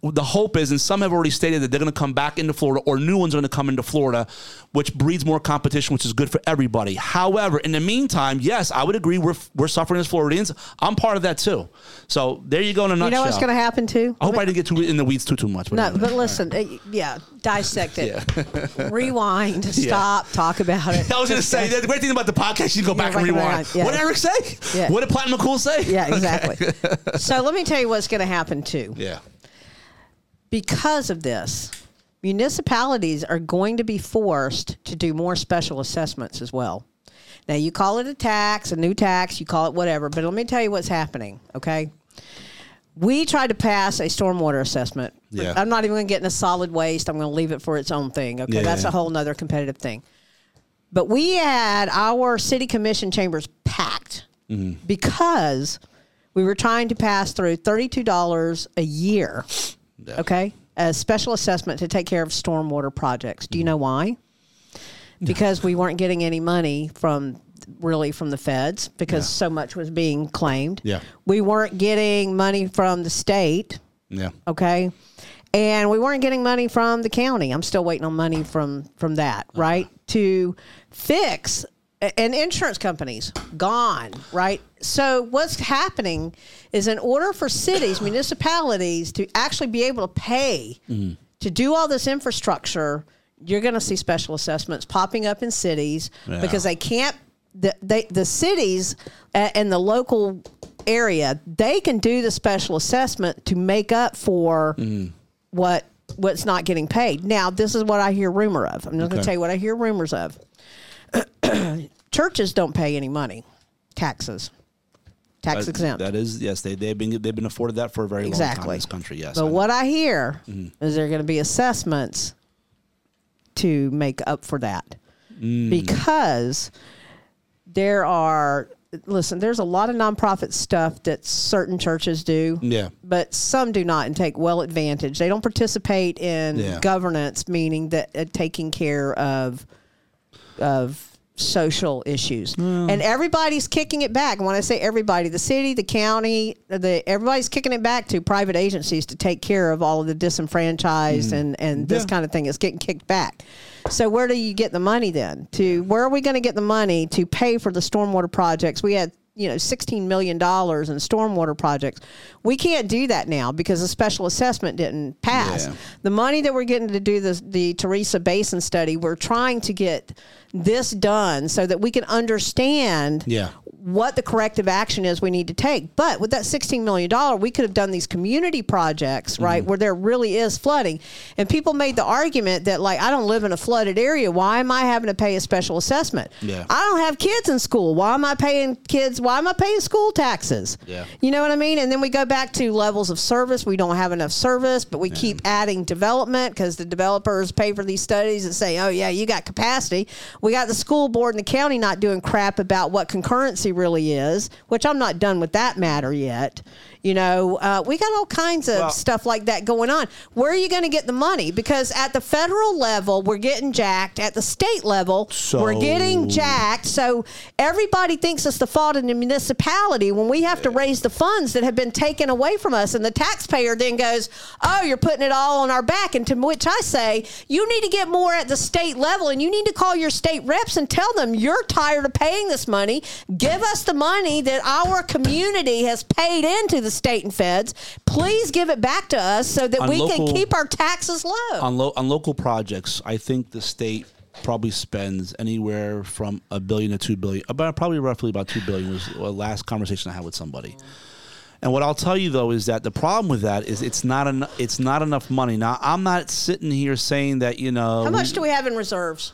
B: Th- the hope is, and some have already stated that they're going to come back into Florida, or new ones are going to come into Florida, which breeds more competition, which is good for everybody. However, in the meantime, yes, I would agree we're we're suffering as Floridians. I'm part of that too. So there you go in a nutshell.
C: You know what's going to happen too?
B: I hope I didn't get too in the weeds too too much.
C: No,
B: anyway.
C: but listen, uh, yeah, dissect it, rewind, stop, talk about it.
B: I was going to say the great thing about the podcast, you can go back and rewind.
C: yeah.
B: What did Eric say?
C: Yeah.
B: What did Platinum McCool say?
C: Yeah, exactly. so let me tell you what's going to happen too.
B: Yeah.
C: Because of this, municipalities are going to be forced to do more special assessments as well. Now, you call it a tax, a new tax, you call it whatever, but let me tell you what's happening, okay? We tried to pass a stormwater assessment.
B: Yeah.
C: I'm not even going to get into solid waste. I'm going to leave it for its own thing. Okay.
B: Yeah,
C: That's
B: yeah.
C: a whole nother competitive thing. But we had our city commission chambers packed
B: Mm-hmm.
C: because we were trying to pass through $32 a year, okay, A special assessment to take care of stormwater projects. Do you know why? Because we weren't getting any money from really from the feds because so much was being claimed.
B: Yeah.
C: We weren't getting money from the state
B: Yeah.
C: okay and we weren't getting money from the county i'm still waiting on money from from that uh-huh. right to fix and insurance companies gone right? So what's happening is in order for cities municipalities to actually be able to pay mm-hmm. to do all this infrastructure you're going to see special assessments popping up in cities
B: Yeah.
C: because they can't the, they, the cities uh, and the local area they can do the special assessment to make up for mm-hmm. what what's not getting paid. Now this is what i hear rumor of. I'm not going to tell you what i hear rumors of churches don't pay any money taxes tax
B: That-
C: exempt
B: That is yes. They they've been they've been afforded that for a very long time in this country. Yes.
C: but
B: I
C: what i hear
B: Mm-hmm.
C: is there going to be assessments to make up for that
B: Mm.
C: because there are listen there's a lot of nonprofit stuff that certain churches do
B: Yeah.
C: but some do not and take well advantage they don't participate in
B: Yeah.
C: governance meaning that uh, taking care of of social issues. And everybody's kicking it back. And when i say everybody the city the county the everybody's kicking it back to private agencies to take care of all of the disenfranchised mm. and and this
B: Yeah.
C: kind of thing. Is getting kicked back. So where do you get the money then? To where are we going to get the money to pay for the stormwater projects? We had you know 16 million dollars in stormwater projects. We can't do that now because the special assessment didn't pass.
B: Yeah.
C: the money that we're getting to do this the Theresa Basin study we're trying to get this done so that we can understand
B: Yeah.
C: What the corrective action is we need to take. But with that $16 million, we could have done these community projects,
B: Mm-hmm.
C: right, where there really is flooding. And people made the argument that, like, I don't live in a flooded area. Why am I having to pay a special assessment?
B: Yeah.
C: I don't have kids in school. Why am I paying kids? Why am I paying school taxes?
B: Yeah.
C: You know what I mean? And then we go back to levels of service. We don't have enough service, but we keep adding development because the developers pay for these studies and say, oh, yeah, you got capacity. We got the school board and the county not doing crap about what concurrency really is, which I'm not done with that matter yet. You know, uh, we got all kinds of
B: Well-
C: stuff like that going on. Where are you going to get the money? Because at the federal level, we're getting jacked. At the state level, we're getting jacked. So everybody thinks it's the fault of the municipality when we have to raise the funds that have been taken away from us. And the taxpayer then goes, Oh, you're putting it all on our back. And to which I say, You need to get more at the state level and you need to call your state reps and tell them you're tired of paying this money. Give us the money that our community has paid into the the state and feds. Please give it back to us so that
B: On
C: we
B: local-
C: can keep our taxes low.
B: on lo- on local projects, I think the state probably spends anywhere from a billion to two billion, about probably roughly about two billion was the last conversation I had with somebody. And what I'll tell you though is that the problem with that is it's not en- it's not enough money. Now I'm not sitting here saying that you know
C: How much do we have in reserves?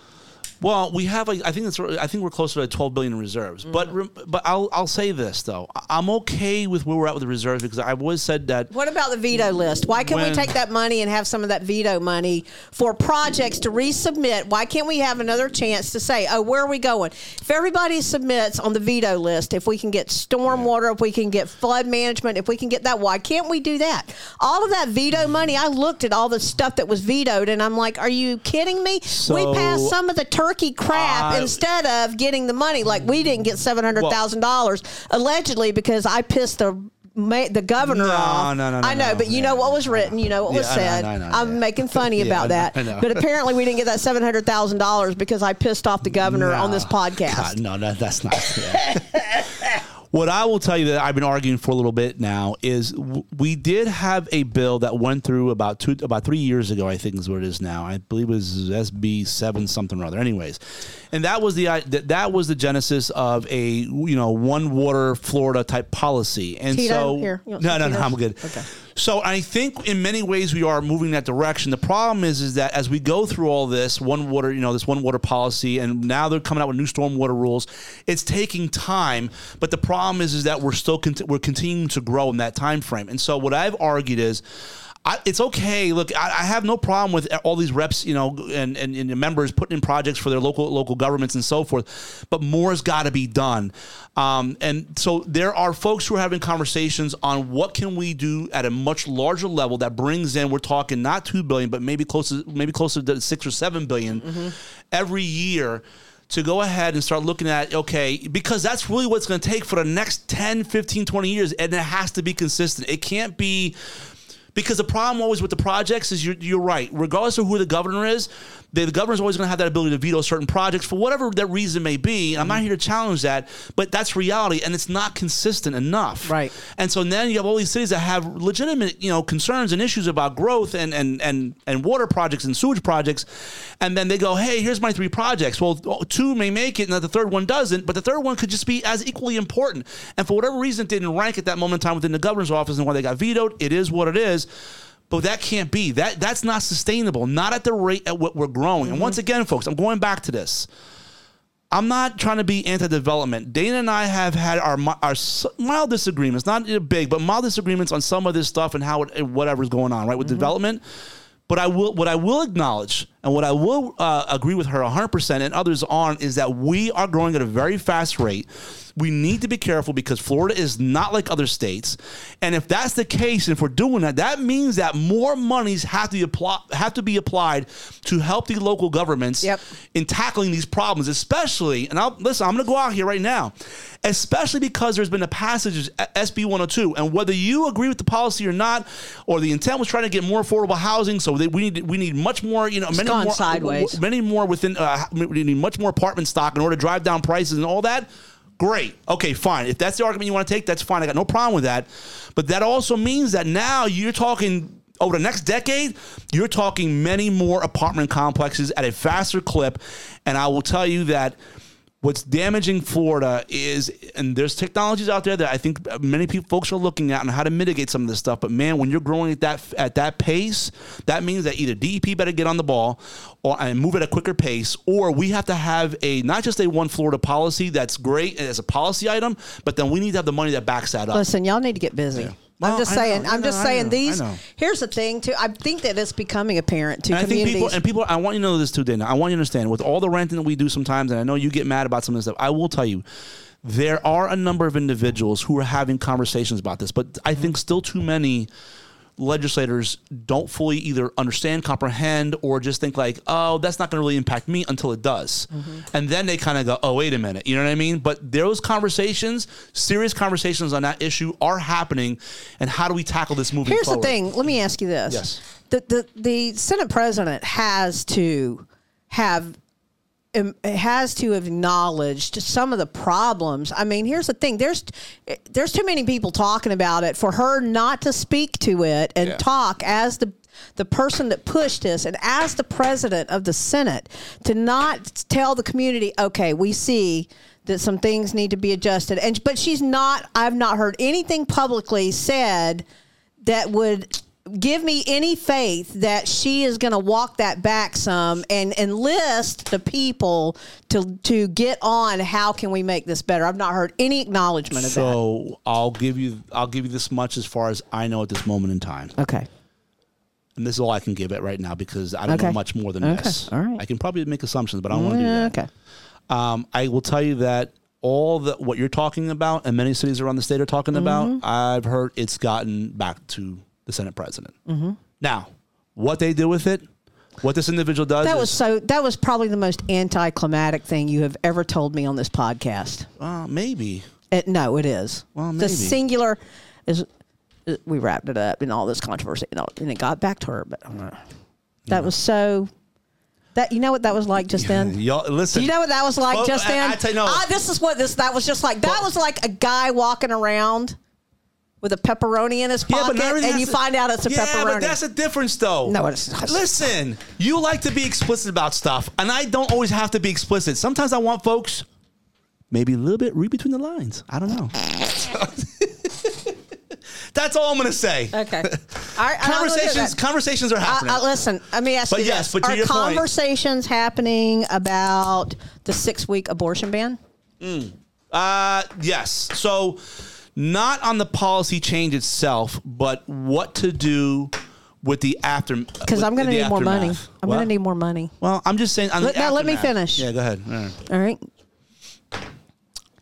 B: Well, we have like I think it's I think we're closer to 12 billion in reserves. Mm-hmm. But but I'll I'll say this though. I'm okay with where we're at with the reserves because I've always said that
C: What about the veto list? Why can't we take that money and have some of that veto money for projects to resubmit? Why can't we have another chance to say, oh, where are we going? If everybody submits on the veto list, if we can get stormwater, if we can get flood management, if we can get that, why can't we do that? All of that veto money, I looked at all the stuff that was vetoed and I'm like, are you kidding me? we passed some of the turkey crap
B: I-
C: instead of getting the money. Like we didn't get $700,000 allegedly because I pissed the ma- the governor
B: No,
C: off.
B: no, no, no,
C: I know,
B: no.
C: but you
B: Yeah,
C: know what was written. You know what was
B: Yeah, know,
C: said.
B: I know, I know,
C: I'm
B: yeah.
C: making funny about that. But apparently, we didn't get that seven hundred thousand dollars because I pissed off the governor on this podcast.
B: God, no, that, that's not. what I will tell you that I've been arguing for a little bit now is we did have a bill that went through about two, about three years ago. I think is what it is now. I believe it was SB seven something or other. Anyways, and that was the i- that, that was the genesis of a you know one water Florida type policy. And
C: Tito,
B: so
C: here, you
B: no, no, no, I'm good.
C: Okay.
B: So I think in many ways we are moving that direction. The problem is, is that as we go through all this one water, you know, this one water policy, and now they're coming out with new stormwater rules. It's taking time, but the problem is, is that we're still cont- we're continuing to grow in that time frame. And so what I've argued is. I, it's okay. Look, I, I have no problem with all these reps, you know, and, and, and members putting in projects for their local local governments and so forth. But more's got to be done. Um, and so there are folks who are having conversations on what can we do at a much larger level that brings in. We're talking not two billion, but maybe closer, maybe closer to six or seven billion every year to go ahead and start looking at okay because that's really what's going to take for the next 10 15 20 years and it has to be consistent it can't be because the problem always with the projects is you're, you're right. Regardless of who the governor is, the, the governor's always going to have that ability to veto certain projects for whatever that reason may be. And I'm not mm-hmm. here to challenge that, but that's reality, and it's not consistent enough.
C: Right.
B: And so then you have all these cities that have legitimate, you know, concerns and issues about growth and and and and water projects and sewage projects, and then they go, "Hey, here's my three projects." Well, oh, two may make it, and the third one doesn't, but the third one could just be as equally important. And for whatever reason, it didn't rank at that moment in time within the governor's office, and why they got vetoed. It is what it is. But that can't be. That that's not sustainable. Not at the rate at what we're growing. And once mm-hmm. again, folks, I'm going back to this. I'm not trying to be anti-development. Dana and I have had our our mild disagreements, not big, but mild disagreements on some of this stuff and how it, whatever's going on, right, with mm-hmm. development. But I will, what I will acknowledge, and what I will uh, agree with her 100% and others on, is that we are growing at a very fast rate. We need to be careful because Florida is not like other states, and if that's the case, and if we're doing that, that means that more monies have to be apply, have to be applied to help the local governments
C: Yep.
B: in tackling these problems, especially, and I'll listen, I'm going to go out here right now, especially because there's been a passage of SB 102, and whether you agree with the policy or not, or the intent was trying to get more affordable housing, so that we need we need much more, you know, many
C: gone
B: more
C: sideways.
B: many more within, uh, we need much more apartment stock in order to drive down prices and all that. Great. Okay, fine. If that's the argument you want to take, that's fine. I got no problem with that. But that also means that now you're talking over the next decade, you're talking many more apartment complexes at a faster clip. And I will tell you that what's damaging Florida is, and there's technologies out there that I think many people, folks are looking at on how to mitigate some of this stuff. But man, when you're growing at that at that pace, that means that either DEP better get on the ball, or and move at a quicker pace, or we have to have a not just a one Florida policy that's great as a policy item, but then we need to have the money that backs that up.
C: Listen, y'all need to get busy.
B: Well,
C: I'm just
B: I
C: saying.
B: I
C: I'm just
B: know, I
C: saying.
B: know,
C: These. Here's the thing, too. I think that it's becoming apparent to
B: And I think
C: communities.
B: people and people. I want you to know this too, Dana. I want you to understand with all the ranting that we do sometimes, and I know you get mad about some of this stuff. I will tell you, there are a number of individuals who are having conversations about this, but I think still too many legislators don't fully either understand, comprehend, or just think like, oh, that's not going to really impact me until it does, mm-hmm. and then they kind of go, oh, wait a minute, you know what I mean? But those conversations, serious conversations on that issue, are happening, and how do we tackle this moving
C: Here's
B: forward?
C: the thing. Let me ask you this.
B: Yes.
C: The, the the Senate president has to have has to have acknowledged some of the problems. I mean, here's the thing: there's there's too many people talking about it for her not to speak to it and
B: Yeah.
C: talk as the the person that pushed this and as the president of the Senate to not tell the community, okay, we see that some things need to be adjusted. And but she's not. I've not heard anything publicly said that would give me any faith that she is going to walk that back some and enlist the people to to get on how can we make this better i've not heard any acknowledgement of that.
B: So I'll give you I'll give you this much as far as I know at this moment in time,
C: okay
B: and this is all I can give it right now because I don't
C: Okay.
B: know much more than
C: Okay.
B: this.
C: All right.
B: I can probably make assumptions, but I don't want to do that.
C: okay
B: Um, I will tell you that all that what you're talking about and many cities around the state are talking about,
C: Mm-hmm.
B: I've heard it's gotten back to the Senate president. Mm-hmm. Now, what they do with it, what this individual does,
C: That was so that was probably the most anticlimactic thing you have ever told me on this podcast
B: uh, maybe.
C: It, no, it is.
B: Well, maybe.
C: the singular is. is- We wrapped it up in all this controversy, and, all, and it got back to her. But uh, that was so. That you know what that was like just then.
B: Y'all, listen.
C: You know what that was like
B: Well,
C: just
B: I-
C: then.
B: I tell you, no.
C: This is what this that was just like. That was like a guy walking around with a pepperoni in his pocket,
B: everything
C: and you
B: to-
C: find out it's a
B: yeah,
C: pepperoni.
B: but that's a difference, though.
C: No, it's not.
B: Listen, you like to be explicit about stuff, and I don't always have to be explicit. Sometimes I want folks maybe a little bit read between the lines. I don't know. That's all I'm going to say.
C: okay. All right, and I'll look at
B: Conversations, conversations are
C: Uh,
B: happening.
C: uh, listen, let me ask
B: But
C: you
B: yes,
C: this:
B: but
C: Are
B: your point-
C: conversations happening about the six-week abortion ban?
B: Uh, yes. So, not on the policy change itself, but what to do with the after.
C: Because I'm going to need more money. I'm going to need more money.
B: Well, I'm just saying. On
C: Let-
B: the
C: now let me finish.
B: Yeah, go ahead. All right.
C: All right.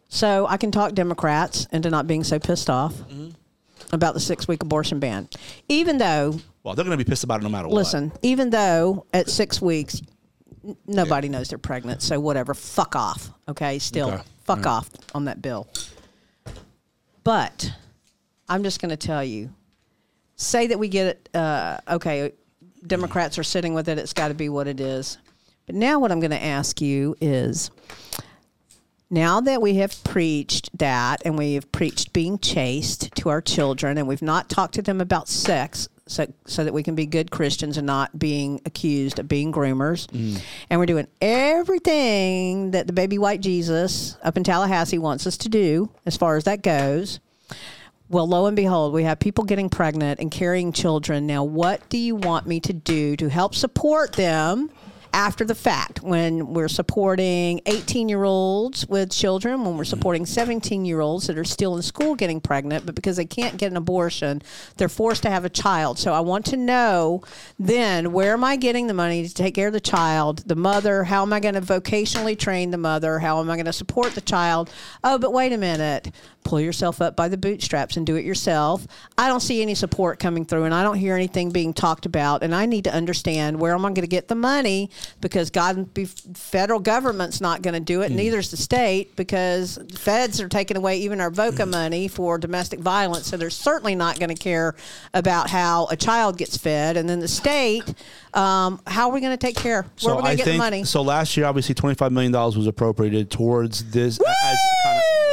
C: So I can talk Democrats into not being so pissed off
B: Mm-hmm.
C: about the six-week abortion ban, even though
B: Well, they're going to be pissed about it no matter what.
C: listen, even though at six weeks n- nobody knows they're pregnant, so whatever, fuck off. Okay, still
B: Okay.
C: fuck off on that bill. But I'm just going to tell you, say that we get it. Uh, okay, Democrats are sitting with it. It's got to be what it is. But now, what I'm going to ask you is. Now that we have preached that and we have preached being chaste to our children and we've not talked to them about sex so, so that we can be good Christians and not being accused of being groomers. Mm. And we're doing everything that the baby white Jesus up in Tallahassee wants us to do as far as that goes. Well, lo and behold, we have people getting pregnant and carrying children. Now, what do you want me to do to help support them after the fact when we're supporting 18 year olds with children, when we're supporting 17 year olds that are still in school getting pregnant, but because they can't get an abortion, they're forced to have a child. So I want to know then where am I getting the money to take care of the child, the mother? How am I going to vocationally train the mother? How am I going to support the child? Oh, but wait a minute. Pull yourself up by the bootstraps and do it yourself. I don't see any support coming through, and I don't hear anything being talked about. And I need to understand where am I going to get the money because God, federal government's not going to do it. Neither is the state because feds are taking away even our VOCA money for domestic violence. So they're certainly not going to care about how a child gets fed. And then the state, um, how are we going to take care? Where are we going to get
B: think
C: the money?
B: so. Last year, obviously, twenty five million dollars was appropriated towards this. As kind of,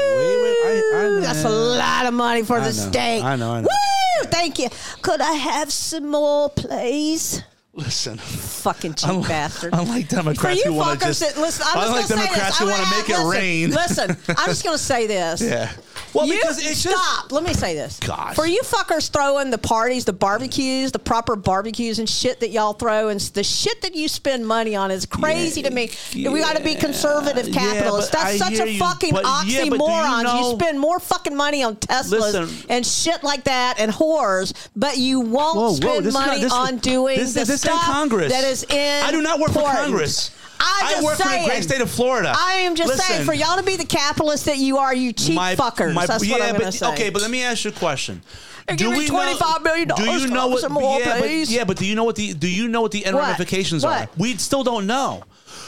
B: I, I.
C: That's a lot of money for
B: I
C: the
B: know.
C: state.
B: I know, I know.
C: Woo! Thank you. Could I have some more, please?
B: Listen,
C: Fucking cheap
B: Unlike-
C: bastard.
B: unlike Democrats
C: you
B: who want to
C: fuckers
B: just,
C: that listen, I'm
B: unlike
C: just gonna
B: Democrats
C: say
B: who want to make it rain.
C: Listen, listen, I'm just going to say this.
B: yeah. Well,
C: you
B: because it's just
C: stop. Let me say this.
B: Gosh.
C: For you fuckers throwing the parties, the barbecues, the proper barbecues and shit that y'all throw, and the shit that you spend money on is crazy
B: Yeah,
C: to me. we got to be conservative capitalists.
B: but
C: That's such a
B: you,
C: fucking
B: but-
C: oxymoron.
B: but do you
C: you, spend more fucking money on Teslas
B: Listen.
C: and shit like that and whores, but you won't
B: Whoa,
C: spend
B: this is not-
C: money
B: this-
C: on doing
B: this-
C: the
B: this
C: stuff
B: Congress.
C: that is in.
B: I do not work for Congress.
C: I'm
B: I
C: just
B: work for the great state of Florida.
C: I am just saying for y'all to be the capitalists that you are, you cheap fuckers. That's
B: yeah,
C: what I'm
B: but,
C: say.
B: Okay, but let me ask you a question.
C: Hey, give me $25 million
B: Do you know what?
C: more,
B: yeah, but, yeah, but do you know what the do you know what the end
C: What?
B: ramifications
C: What?
B: are? We still don't know.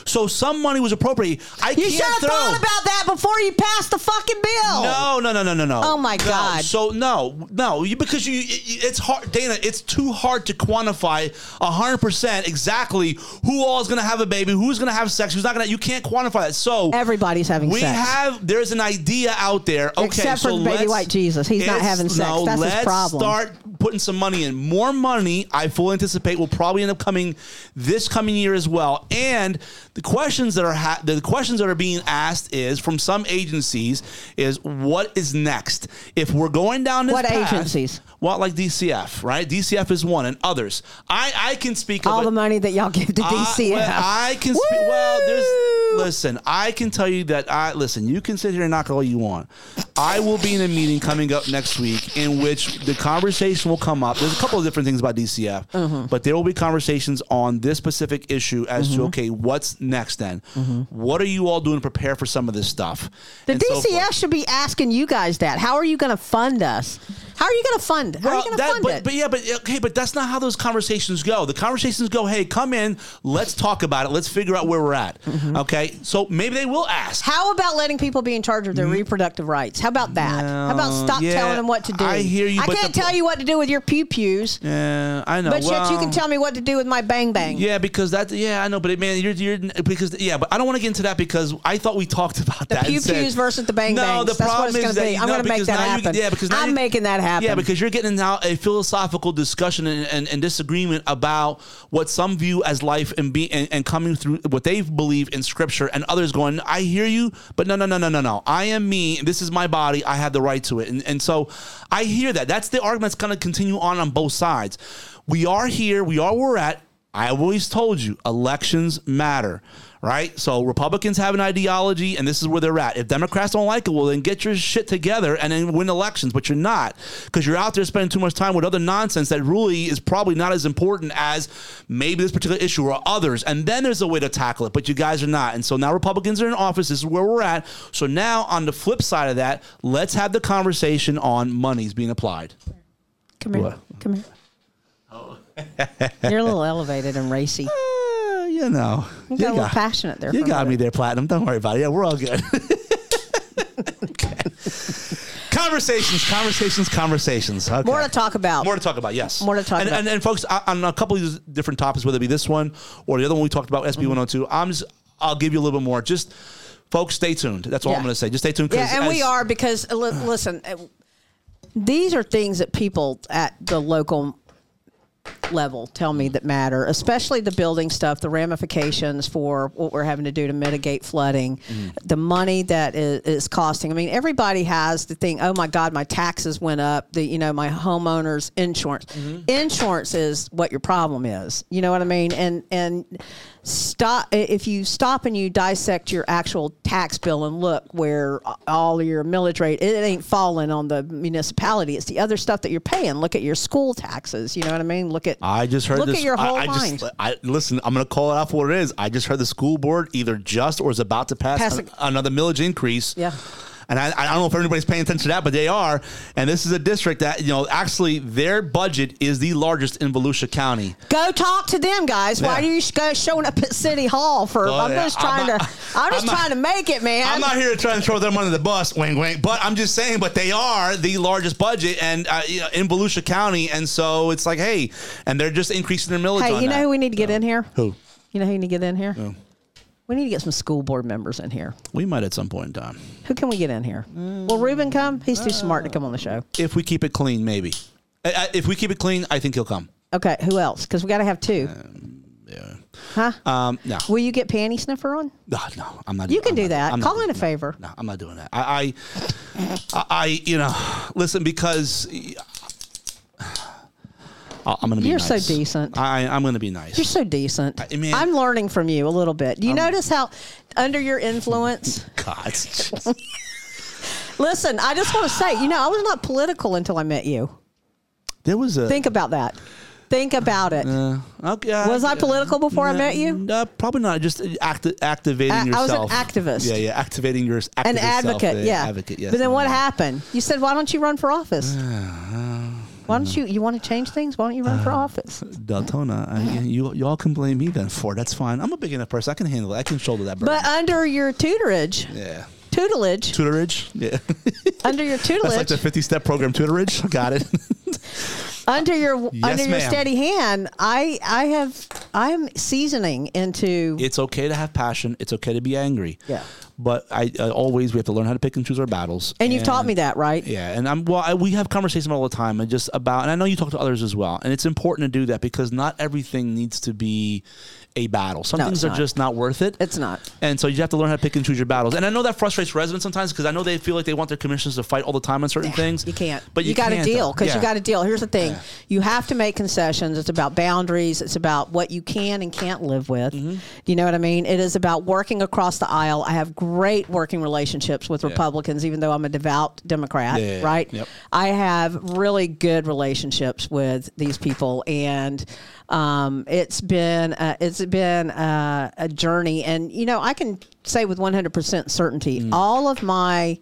B: So some money was appropriated. I
C: You should have
B: throw.
C: thought about that before you passed the fucking bill.
B: No, no, no, no, no, no.
C: Oh, my
B: No.
C: God.
B: So no, no, you, because you, it- it's hard, Dana. It's too hard to quantify hundred percent exactly who all is going to have a baby, who's going to have sex, who's not going to. You can't quantify that. So
C: Everybody's having
B: we
C: sex.
B: have. There's an idea out there. Okay,
C: Except for
B: so
C: the baby
B: let's-
C: white Jesus. He's not having sex.
B: No,
C: That's his
B: let's
C: problem.
B: start putting some money in. More money, I fully anticipate, will probably end up coming this coming year as well. And the questions that are ha- the questions that are being asked is from some agencies is what is next if we're going down this
C: What
B: path,
C: agencies?
B: Well, like DCF, right? DCF is one, and others. I I can speak
C: All the money that y'all give to
B: I-
C: DCF.
B: well, I can speak. Well, there's. Listen, I can tell you that. I listen. You can sit here and knock all you want. I will be in a meeting coming up next week in which the conversation will come up. There's a couple of different things about DCF,
C: Mm-hmm.
B: but there will be conversations on this specific issue as to okay, what's next then? What are you all doing to prepare for some of this stuff?
C: Mm-hmm. The
B: And
C: DCF
B: forth.
C: should be asking you guys that. How are you going to fund us? How are you going to fund? How are you going to fund
B: but,
C: it?
B: but yeah, but okay, but that's not how those conversations go. The conversations go, hey, come in, let's talk about it, let's figure out where we're at.
C: Mm-hmm.
B: Okay, so maybe they will ask.
C: How about letting people be in charge of their reproductive rights? How about that? How about stop
B: Mm-hmm. yeah,
C: telling them what to do?
B: I hear you,
C: I can't
B: the-
C: tell you what to do with your pew pews,
B: Yeah, I know.
C: but yet you can tell me what to do with my bang bang.
B: Yeah, because that. Yeah, I know, but it, man, you're, you're because yeah, but I don't want to get into that because I thought we talked about
C: The
B: that.
C: pew
B: and said-
C: pews versus the bang
B: No,
C: bangs.
B: the
C: That's what
B: problem
C: it's
B: is that
C: be. I'm
B: no,
C: gonna make that
B: now you-
C: happen.
B: yeah, because
C: I'm
B: you-
C: making that happen.
B: Yeah, because you're getting now a philosophical discussion and, and, and disagreement about what some view as life and be and, and coming through what they believe in scripture, and others going, I hear you, but no, no, no, no, no, no. I am me. This is my body. I have the right to it, and and so I hear that. That's the argument that's going to continue on on both sides. We are here. We are where we're at. I have always told you elections matter, right? So Republicans have an ideology, and this is where they're at. If Democrats don't like it, well, then get your shit together and then win elections. But you're not because you're out there spending too much time with other nonsense that really is probably not as important as maybe this particular issue or others. And then there's a way to tackle it, but you guys are not. And so now Republicans are in office. This is where we're at. So now on the flip side of that, let's have the conversation on monies being applied.
C: Come here.
B: What?
C: Come here. You're a little elevated and racy.
B: Uh, you know,
C: You got a little passionate there.
B: You got me there, platinum. Don't worry about it. Yeah, we're all good. Conversations, conversations, conversations. Okay.
C: More to talk about.
B: More to talk about. Yes.
C: More to talk
B: and,
C: about.
B: And, and folks, on a couple of these different topics, whether it be this one or the other one we talked about, SB 102. I'm just, I'll give you a little bit more. Just, folks, stay tuned. That's all
C: Yeah.
B: I'm going to say. Just stay tuned.
C: Yeah, and we are because uh, li- listen, uh, these are things that people at the local level tell me that matter, especially the building stuff, the ramifications for what we're having to do to mitigate flooding, mm-hmm. the money that is, is costing. I mean, everybody has the thing. Oh my God, my taxes went up. The you know my homeowner's insurance. Mm-hmm. Insurance is what your problem is. You know what I mean? And and stop if you stop and you dissect your actual tax bill and look where all your millage rate it ain't falling on the municipality it's the other stuff that you're paying look at your school taxes you know what i mean look at
B: I just heard
C: look
B: this.
C: at your whole
B: I, I
C: mind
B: just, I listen. I'm going to call it out for what it is. I just heard the school board either just or is about to pass,
C: Pass
B: an- another millage increase.
C: Yeah.
B: And I, I don't know if everybody's paying attention to that, but they are. And this is a district that you know actually their budget is the largest in Volusia County.
C: go talk to them guys why are you guys showing up at city hall for
B: Well,
C: i'm
B: yeah,
C: just
B: I'm
C: trying
B: not-
C: to i'm just
B: I'm not-
C: trying to make it man
B: I'm not here to try and throw them under the bus, wing wing. But I'm just saying, but they are the largest budget and uh, you know, in Volusia County, and so it's like, hey, and they're just increasing their millage.
C: hey you know
B: that.
C: who we need to get in here
B: Who?
C: you know who you need to get in here we need to get some school board members in here
B: We might at some point in time,
C: who can we get in here will ruben come he's too smart to come on the show
B: if we keep it clean, maybe. Uh, uh, If we keep it clean, I think he'll come.
C: Okay, who else? Because we got to have two.
B: Yeah.
C: Huh?
B: Um. No.
C: Will you get panty sniffer on?
B: No, no, I'm not.
C: You can
B: I'm
C: do
B: not-
C: that.
B: I'm not
C: Call
B: doing
C: in a favor.
B: No, I'm not doing that. I, I, I, I you know, listen because I- I'm going to be.
C: You're so decent.
B: I, I'm going to be nice.
C: You're so decent.
B: I mean-
C: I'm learning from you a little bit. Do you notice how, under your influence?
B: God.
C: listen, I just want to say, you know, I was not political until I met you.
B: there was a.
C: Think about that. Think about it.
B: Uh, okay, uh,
C: was I political before I met you?
B: Uh, probably not. Just acti- activating
C: I- I was an activist.
B: Yeah, yeah. Activating your activist
C: An advocate,
B: uh,
C: yeah.
B: Advocate, yes.
C: But then what happened? You said, why don't you run for office? Why don't you? You want to change things? Why don't you run
B: Uh,
C: for office?
B: Deltona. I, you you all can blame me then for it. That's fine. I'm a big enough person. I can handle it. I can shoulder that burden.
C: But under your tutorage,
B: yeah.
C: tutelage,
B: Tutorage. Yeah.
C: under your
B: That's
C: tutelage,
B: like the 50 step program tutorage. Got it.
C: under your
B: Yes,
C: under your
B: ma'am.
C: steady hand, I I have I'm seasoning into
B: it's okay to have passion. It's okay to be angry.
C: Yeah.
B: But I uh, always we have to learn how to pick and choose our battles.
C: and you've taught me that, right?
B: Yeah, and I'm well. I, we have conversations all the time, and just about. And I know you talk to others as well, and it's important to do that because not everything needs to be a battle. Some
C: No,
B: things
C: it's
B: are
C: not.
B: just not worth it.
C: It's not.
B: And so you have to learn how to pick and choose your battles. And I know that frustrates residents sometimes because I know they feel like they want their commissioners to fight all the time on certain things.
C: You can't.
B: But you,
C: got to
B: can't,
C: deal
B: though.
C: because
B: Yeah.
C: you got to deal. Here's the thing: you have to make concessions. It's about boundaries. It's about what you can and can't live with.
B: Mm-hmm.
C: You know what I mean? It is about working across the aisle. I have great working relationships with Republicans, even though I'm a devout Democrat.
B: Yeah, yeah, yeah.
C: Right?
B: Yep.
C: I have really good relationships with these people, and um, it's been uh, it's been uh, a journey. And you know, I can say with 100% certainty,
B: Mm.
C: all of my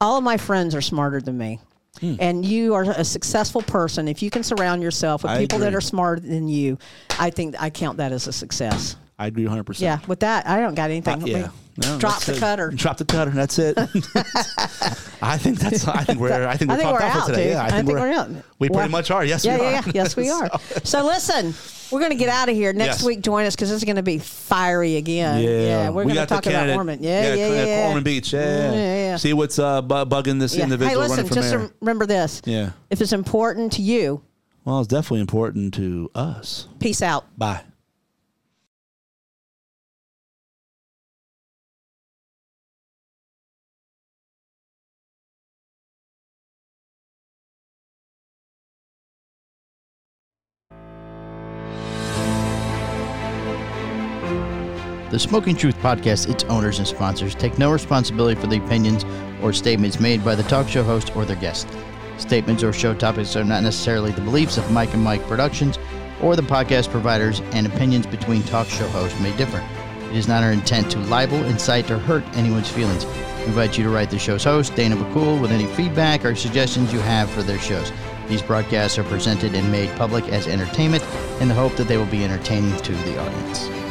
C: all of my friends are smarter than me.
B: Hmm.
C: And you are a successful person if you can surround yourself with
B: I
C: people that are smarter than you. I think I count that as a success.
B: I agree 100. percent
C: Yeah, with that, I don't got anything.
B: Uh, yeah. No,
C: Drop the
B: it.
C: cutter.
B: Drop the cutter. That's it. I think that's. I think we're. I think we're
C: I think we're
B: out today.
C: dude.
B: Yeah,
C: I think we're out.
B: We
C: Well,
B: pretty much are. Yes,
C: yeah,
B: we
C: yeah,
B: are.
C: yeah. Yes, we are. So listen, we're going to get out of here next
B: Yes.
C: week. Join us because this is going to be fiery again.
B: Yeah, yeah
C: we're
B: We
C: going to talk about Ormond. Yeah, yeah, yeah. yeah,
B: Ormond Beach. Yeah, yeah.
C: yeah.
B: See what's uh, bu- bugging this individual
C: Hey, listen, just remember this.
B: Yeah.
C: If it's important to you,
B: Well, it's definitely important to us.
C: peace out.
B: Bye.
D: The Smoking Truth podcast, its owners and sponsors, take no responsibility for the opinions or statements made by the talk show host or their guest. Statements or show topics are not necessarily the beliefs of Mike and Mike Productions or the podcast providers, and opinions between talk show hosts may differ. It is not our intent to libel, incite, or hurt anyone's feelings. We invite you to write the show's host, Dana McCool, with any feedback or suggestions you have for their shows. These broadcasts are presented and made public as entertainment in the hope that they will be entertaining to the audience.